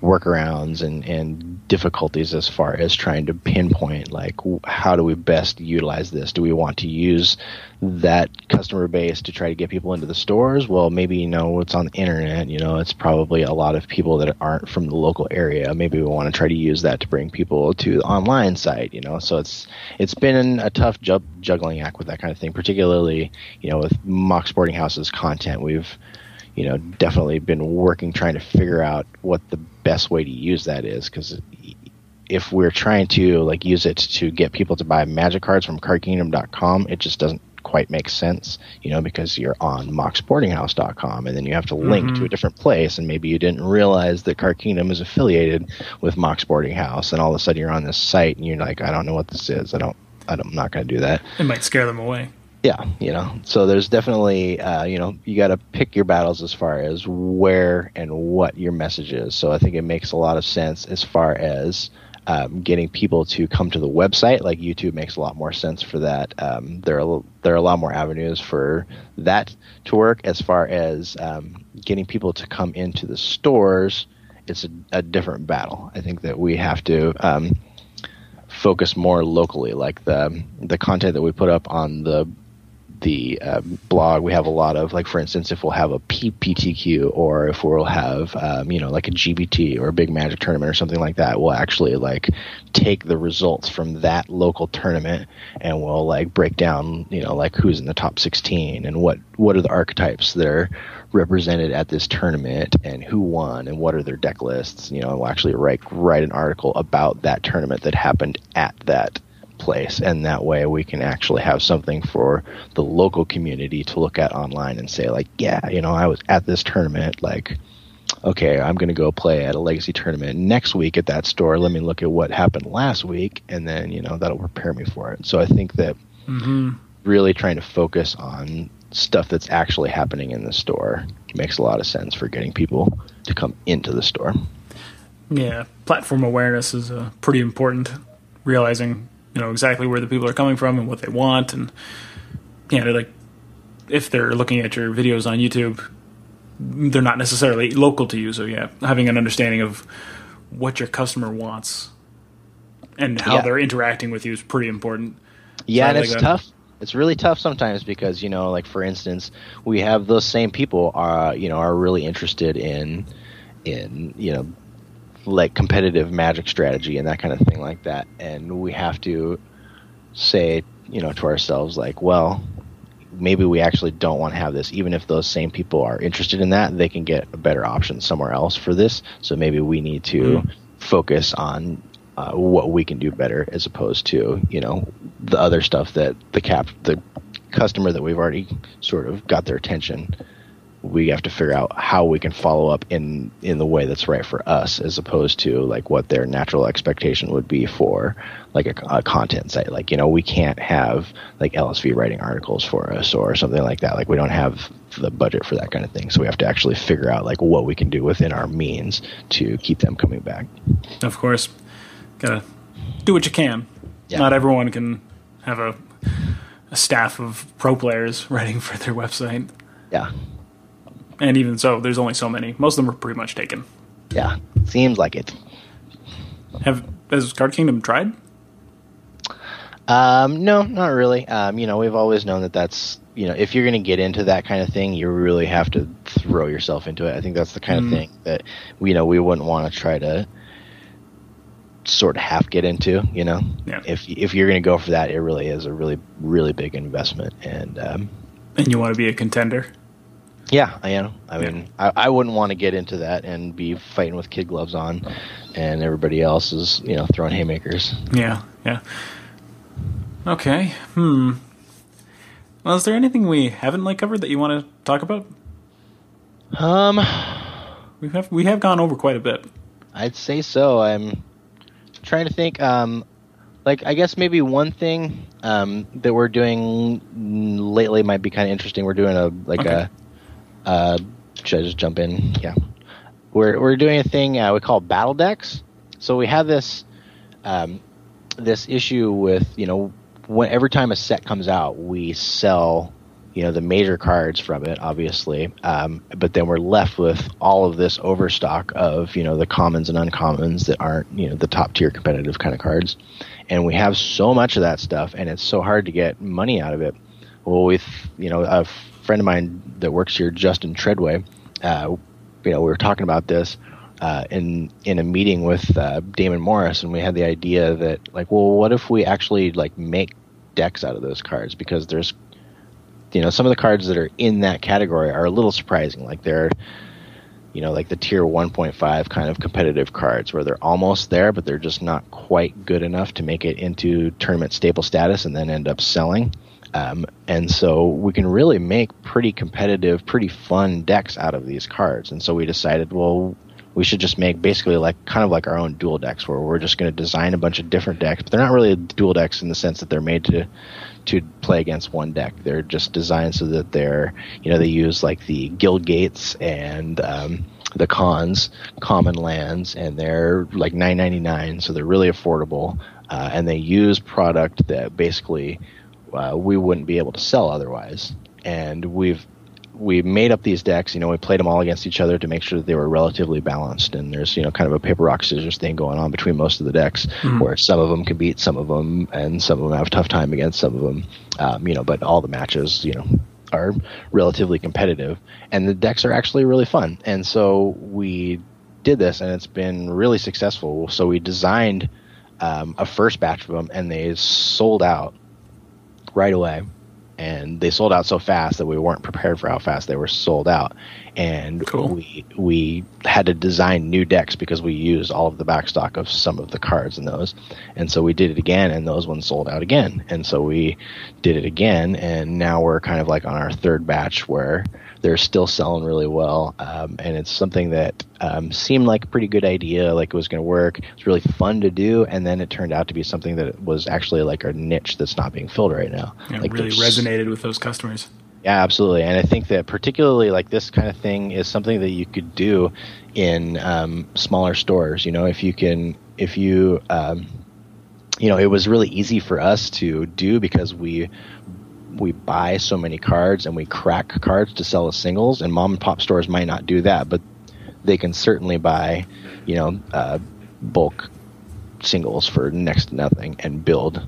workarounds and, and difficulties as far as trying to pinpoint like how do we best utilize this? Do we want to use that customer base to try to get people into the stores? Well maybe you know it's on the internet you know it's probably a lot of people that aren't from the local area. Maybe we want to try to use that to bring people to the online site you know? So it's it's been a tough ju- juggling act with that kind of thing particularly you know with Mox Boarding House's content. We've you know, definitely been working trying to figure out what the best way to use that is because if we're trying to like use it to get people to buy magic cards from cardkingdom.com, it just doesn't quite make sense, you know, because you're on moxboardinghouse.com and then you have to link Mhm. to a different place and maybe you didn't realize that Card Kingdom is affiliated with Mox Boarding House and all of a sudden you're on this site and you're like, I don't know what this is. I don't I'm not going to do that It might scare them away. Yeah you know so there's definitely uh, you know you got to pick your battles as far as where and what your message is. So i think it makes a lot of sense as far as um, getting people to come to the website. Like youtube makes a lot more sense for that. Um, there are there are a lot more avenues for that to work. As far as um, getting people to come into the stores it's a, a different battle. I think that we have to um, focus more locally. Like the the content that we put up on the the uh, blog, we have a lot of like, for instance, if we'll have a PPTQ or if we'll have um, you know like a GPT or a big Magic tournament or something like that, we'll actually like take the results from that local tournament and we'll like break down you know like who's in the top 16 and what what are the archetypes that are represented at this tournament and who won and what are their deck lists. You know, and we'll actually write write an article about that tournament that happened at that place and that way we can actually have something for the local community to look at online and say like yeah you know i was at this tournament like okay i'm going to go play at a legacy tournament next week at that store let me look at what happened last week and then you know that'll prepare me for it so i think that Mm-hmm. really trying to focus on stuff that's actually happening in the store makes a lot of sense for getting people to come into the store Yeah, platform awareness is uh, pretty important. Realizing you know exactly where the people are coming from and what they want, and yeah, they're like if they're looking at your videos on YouTube, they're not necessarily local to you. So yeah, having an understanding of what your customer wants and how Yeah. they're interacting with you is pretty important. Yeah, and Sounds it's like a- tough. It's really tough sometimes because you know, like for instance, we have those same people are you know are really interested in in you know like competitive magic strategy and that kind of thing like that, and we have to say you know to ourselves like, well, maybe we actually don't want to have this, even if those same people are interested in that, they can get a better option somewhere else for this. So maybe we need to Mm. focus on uh, what we can do better as opposed to you know the other stuff that the cap the customer that we've already sort of got their attention we have to figure out how we can follow up in in the way that's right for us as opposed to like what their natural expectation would be for like a, a content site like you know we can't have like lsv writing articles for us or something like that like we don't have the budget for that kind of thing so we have to actually figure out like what we can do within our means to keep them coming back Of course, gotta do what you can. Yeah. Not everyone can have a a staff of pro players writing for their website. yeah And even so, there's only so many. Most of them are pretty much taken. yeah seems like it Have has Card Kingdom tried? Um, no, not really. Um, you know, we've always known that that's you know, if you're going to get into that kind of thing, you really have to throw yourself into it. I think that's the kind Mm. of thing that you know we wouldn't want to try to sort of half get into. You know, Yeah. if if you're going to go for that, it really is a really really big investment. And um, And you want to be a contender? Yeah, I know. I mean, I, I wouldn't want to get into that and be fighting with kid gloves on, and everybody else is you know throwing haymakers. Yeah, yeah. Okay. Hmm. Well, is there anything we haven't like covered that you want to talk about? Um. We have we have gone over quite a bit. I'd say so. I'm trying to think. Um, like, I guess maybe one thing um, that we're doing lately might be kind of interesting. We're doing a like Okay. a. Uh, should I just jump in? Yeah, we're we're doing a thing uh, we call battle decks. So we have this um, this issue with you know when every time a set comes out, we sell you know the major cards from it, obviously, um, but then we're left with all of this overstock of you know the commons and uncommons that aren't you know the top tier competitive kind of cards, and we have so much of that stuff, and it's so hard to get money out of it. Well, with you know a friend of mine that works here, Justin Treadway, uh, you know we were talking about this uh, in in a meeting with uh, Damon Morris, and we had the idea that like, well, what if we actually like make decks out of those cards? Because there's you know some of the cards that are in that category are a little surprising. Like they're you know like the tier 1.5 kind of competitive cards where they're almost there but they're just not quite good enough to make it into tournament staple status and then end up selling um, and so we can really make pretty competitive pretty fun decks out of these cards and so we decided well we should just make basically like kind of like our own dual decks where we're just going to design a bunch of different decks but they're not really dual decks in the sense that they're made to to play against one deck. They're just designed so that they're, you know, they use like the guild gates and um, the cons, common lands, and they're like nine ninety nine, so they're really affordable. Uh, and they use product that basically uh, we wouldn't be able to sell otherwise. And we've we made up these decks. You know, we played them all against each other to make sure that they were relatively balanced. And there's you know kind of a paper rock scissors thing going on between most of the decks, where some of them can beat some of them, and some of them have a tough time against some of them. Um, you know, but all the matches, you know, are relatively competitive, and the decks are actually really fun. And so we did this, and it's been really successful. So we designed um, a first batch of them, and they sold out right away. And they sold out so fast that we weren't prepared for how fast they were sold out. And Cool. we we had to design new decks because we used all of the backstock of some of the cards in those. And so we did it again, and those ones sold out again. And so we did it again, and now we're kind of like on our third batch where they're still selling really well. Um, and it's something that um, seemed like a pretty good idea, like it was going to work. It's really fun to do, and then it turned out to be something that was actually like a niche that's not being filled right now. Yeah, like really resonated with those customers. yeah, absolutely. And I think that particularly like this kind of thing is something that you could do in um, smaller stores. You know, if you can, if you, um, you know, it was really easy for us to do because we we buy so many cards and we crack cards to sell as singles. And mom and pop stores might not do that, but they can certainly buy, you know, uh, bulk singles for next to nothing and build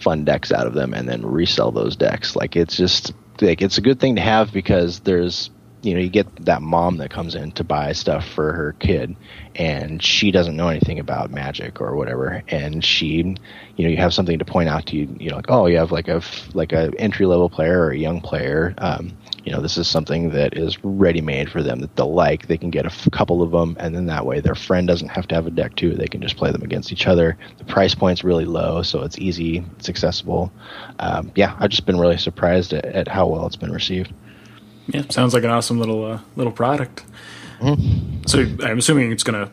fun decks out of them and then resell those decks. Like it's just like it's a good thing to have because there's you know you get that mom that comes in to buy stuff for her kid and she doesn't know anything about magic or whatever and she you know you have something to point out to you you know like oh you have like a like a entry level player or a young player um, you know this is something that is ready made for them that they'll like they can get a f- couple of them and then that way their friend doesn't have to have a deck too they can just play them against each other. The price point's really low so it's easy it's accessible. Um, yeah i've just been really surprised at, at how well it's been received Yeah, sounds like an awesome little uh, little product. So I'm assuming it's going to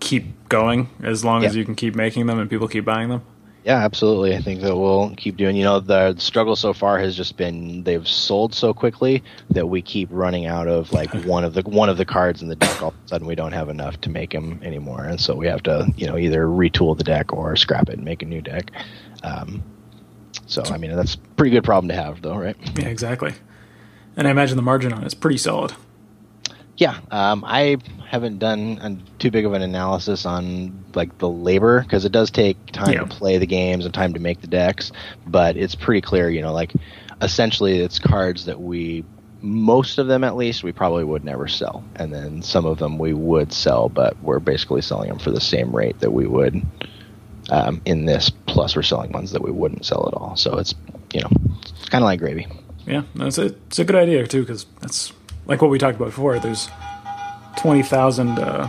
keep going as long as you can keep making them and people keep buying them. Yeah, absolutely. I think that we'll keep doing. You know, the struggle so far has just been they've sold so quickly that we keep running out of like one of the one of the cards in the deck. All of a sudden, we don't have enough to make them anymore, and so we have to you know either retool the deck or scrap it and make a new deck. Um, so I mean, that's a pretty good problem to have, though, right? Yeah, exactly. And I imagine the margin on it's pretty solid. Yeah, um, I haven't done a, too big of an analysis on like the labor because it does take time Yeah. to play the games and time to make the decks, but it's pretty clear, you know, like essentially it's cards that we most of them at least we probably would never sell, and then some of them we would sell, but we're basically selling them for the same rate that we would um, in this. Plus, we're selling ones that we wouldn't sell at all, so it's you know it's kind of like gravy. Yeah, that's a, it's a good idea too because that's like what we talked about before. There's twenty thousand. Uh,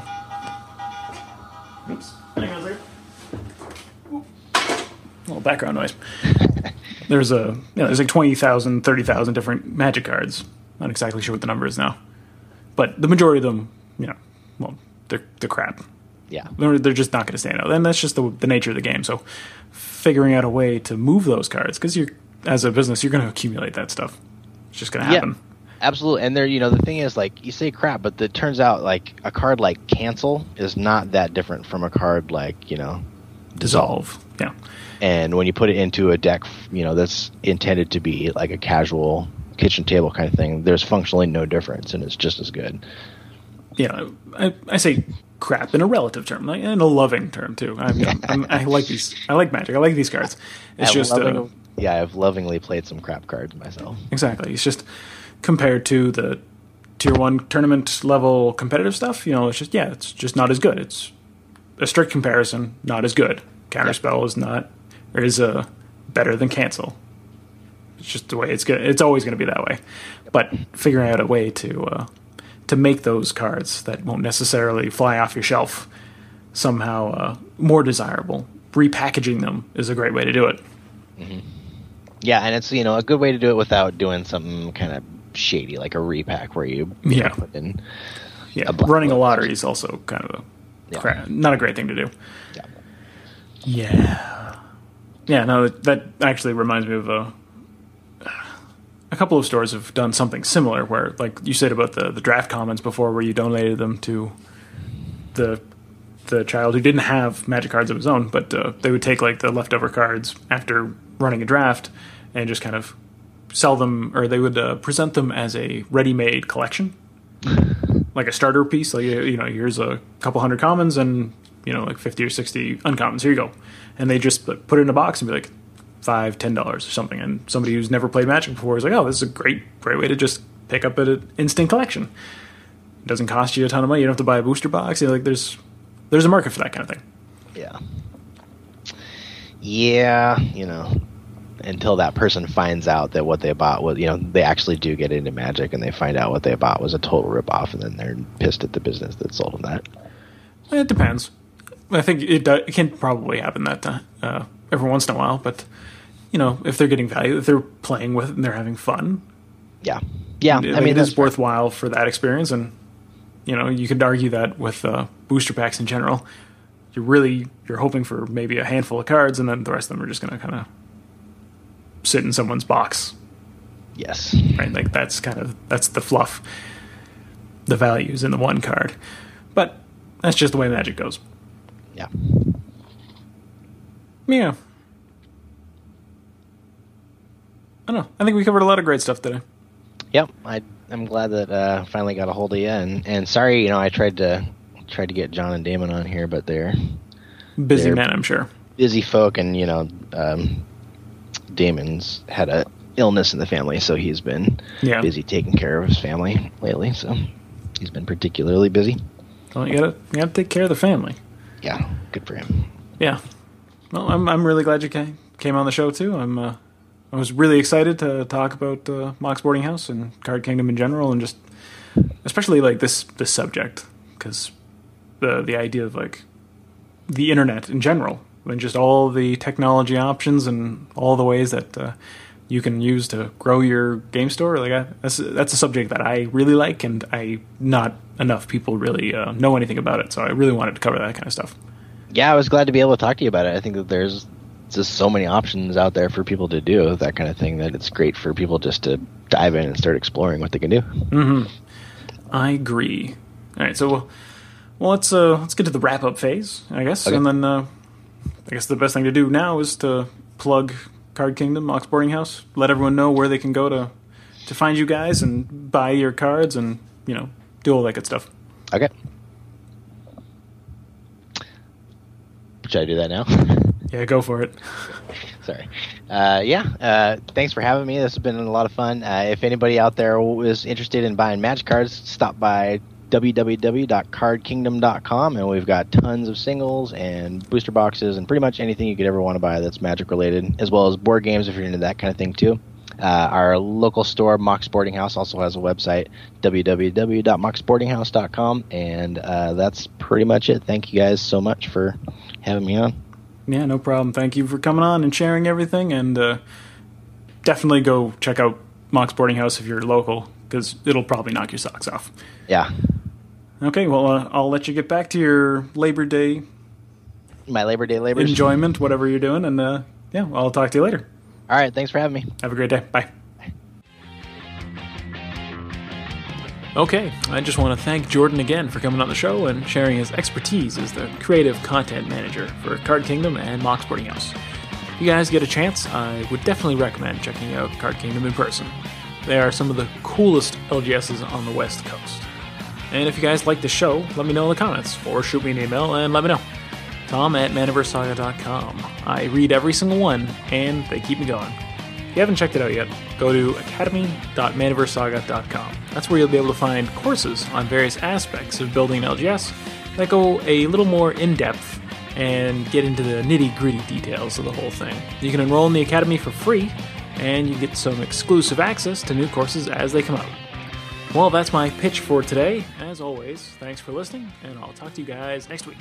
oops, hang on a second. Little background noise. there's a you know, there's like 20,000, 30,000 different magic cards. Not exactly sure what the number is now, but the majority of them, you know, well, they're they're crap. Yeah, They're, they're just not going to stand out, and that's just the the nature of the game. So, figuring out a way to move those cards because you're as a business, you're going to accumulate that stuff. It's just going to happen. Absolutely, and there, you know, the thing is, like, you say crap, but it turns out, like, a card like cancel is not that different from a card like, you know, Dissolve. Yeah. and when you put it into a deck, you know, that's intended to be like a casual kitchen table kind of thing, there's functionally no difference, and it's just as good. Yeah. I, I say crap in a relative term, like in a loving term too. I, mean, I'm, I like these. I like Magic. I like these cards. It's I've just uh, yeah, I've lovingly played some crap cards myself. exactly. It's just compared to the tier one tournament level competitive stuff. You know, it's just yeah, it's just not as good. It's a strict comparison, not as good. Counterspell is not or is uh, better than cancel. It's just the way it's good. It's always going to be that way. But figuring out a way to uh, to make those cards that won't necessarily fly off your shelf somehow uh, more desirable, repackaging them is a great way to do it. Yeah, and it's you know a good way to do it without doing something kind of shady like a repack where you you Yeah. know, put in Yeah, A running a lottery is also kind of a Yeah. not a great thing to do. yeah. Yeah, yeah. No, that, that actually reminds me of a a couple of stores have done something similar, where like you said about the the draft commons before, where you donated them to the the child who didn't have magic cards of his own, but uh, they would take like the leftover cards after running a draft and just kind of sell them or they would uh, present them as a ready-made collection, like a starter piece. Like you know, here's a couple hundred commons and you know like fifty or sixty uncommons. Here you go, and they just put it in a box and be like five, ten dollars or something. And somebody who's never played Magic before is like, oh, this is a great, great way to just pick up an instant collection. It doesn't cost you a ton of money. You don't have to buy a booster box. You know, like there's there's a market for that kind of thing. Yeah. Yeah, you know, until that person finds out that what they bought was, you know, they actually do get into Magic and they find out what they bought was a total ripoff, and then they're pissed at the business that sold them that. It depends. I think it, do, it can probably happen that uh, every once in a while, but you know, if they're getting value, if they're playing with it and they're having fun, yeah, yeah. I mean, it is worthwhile for that experience, and you know, you could argue that with uh, booster packs in general, you're really you're hoping for maybe a handful of cards, and then the rest of them are just going to kind of sit in someone's box. Yes, right. Like that's kind of that's the fluff. The values in the one card, but that's just the way Magic goes. Yeah. Yeah. I don't know. I think we covered a lot of great stuff today. Yep, I I'm glad that uh, finally got a hold of you, and and sorry, you know, I tried to tried to get John and Damon on here, but they're busy they're men, I'm sure. Busy folk, and you know, um, Damon's had a illness in the family, so he's been yeah. busy taking care of his family lately. So he's been particularly busy. Well, you gotta you gotta take care of the family. Yeah, good for him. Yeah. Well, I'm I'm really glad you came came on the show too. I'm uh, I was really excited to talk about uh, Mox Boarding House and Card Kingdom in general, and just especially like this this subject because the the idea of like the internet in general and just all the technology options and all the ways that uh, you can use to grow your game store. Like I, that's that's a subject that I really like, and I not enough people really uh, know anything about it. So I really wanted to cover that kind of stuff. Yeah, I was glad to be able to talk to you about it. I think that there's just so many options out there for people to do that kind of thing that it's great for people just to dive in and start exploring what they can do. Mm-hmm. I agree. All right, so well, well let's uh, let's get to the wrap up phase, I guess, okay. and then uh, I guess the best thing to do now is to plug Card Kingdom, Mox Boarding House. Let everyone know where they can go to to find you guys and buy your cards and you know do all that good stuff. Okay. Should I do that now? yeah, go for it. Sorry. Uh, yeah, uh, thanks for having me. This has been a lot of fun. Uh, if anybody out there is interested in buying Magic cards, stop by www.cardkingdom.com and we've got tons of singles and booster boxes and pretty much anything you could ever want to buy that's magic related as well as board games if you're into that kind of thing too. Uh, our local store mox boarding house also has a website www.moxboardinghouse.com and uh, that's pretty much it. Thank you guys so much for having me on. Yeah no problem. Thank you for coming on and sharing everything and uh, definitely go check out mox boarding house if you're local because it'll probably knock your socks off yeah Okay, well, uh, I'll let you get back to your Labor Day. My Labor Day labor enjoyment, whatever you're doing, and uh, yeah, I'll talk to you later. All right, thanks for having me. Have a great day. Bye. Okay, I just want to thank Jordan again for coming on the show and sharing his expertise as the creative content manager for Card Kingdom and Mox Boarding House. If you guys get a chance, I would definitely recommend checking out Card Kingdom in person. They are some of the coolest LGSs on the West Coast. And if you guys like the show, let me know in the comments or shoot me an email and let me know. Tom at manaversesaga.com. I read every single one and they keep me going. If you haven't checked it out yet, go to academy.manaversesaga.com. That's where you'll be able to find courses on various aspects of building LGS that go a little more in depth and get into the nitty gritty details of the whole thing. You can enroll in the Academy for free, and you get some exclusive access to new courses as they come out. Well, that's my pitch for today. As always, thanks for listening, and I'll talk to you guys next week.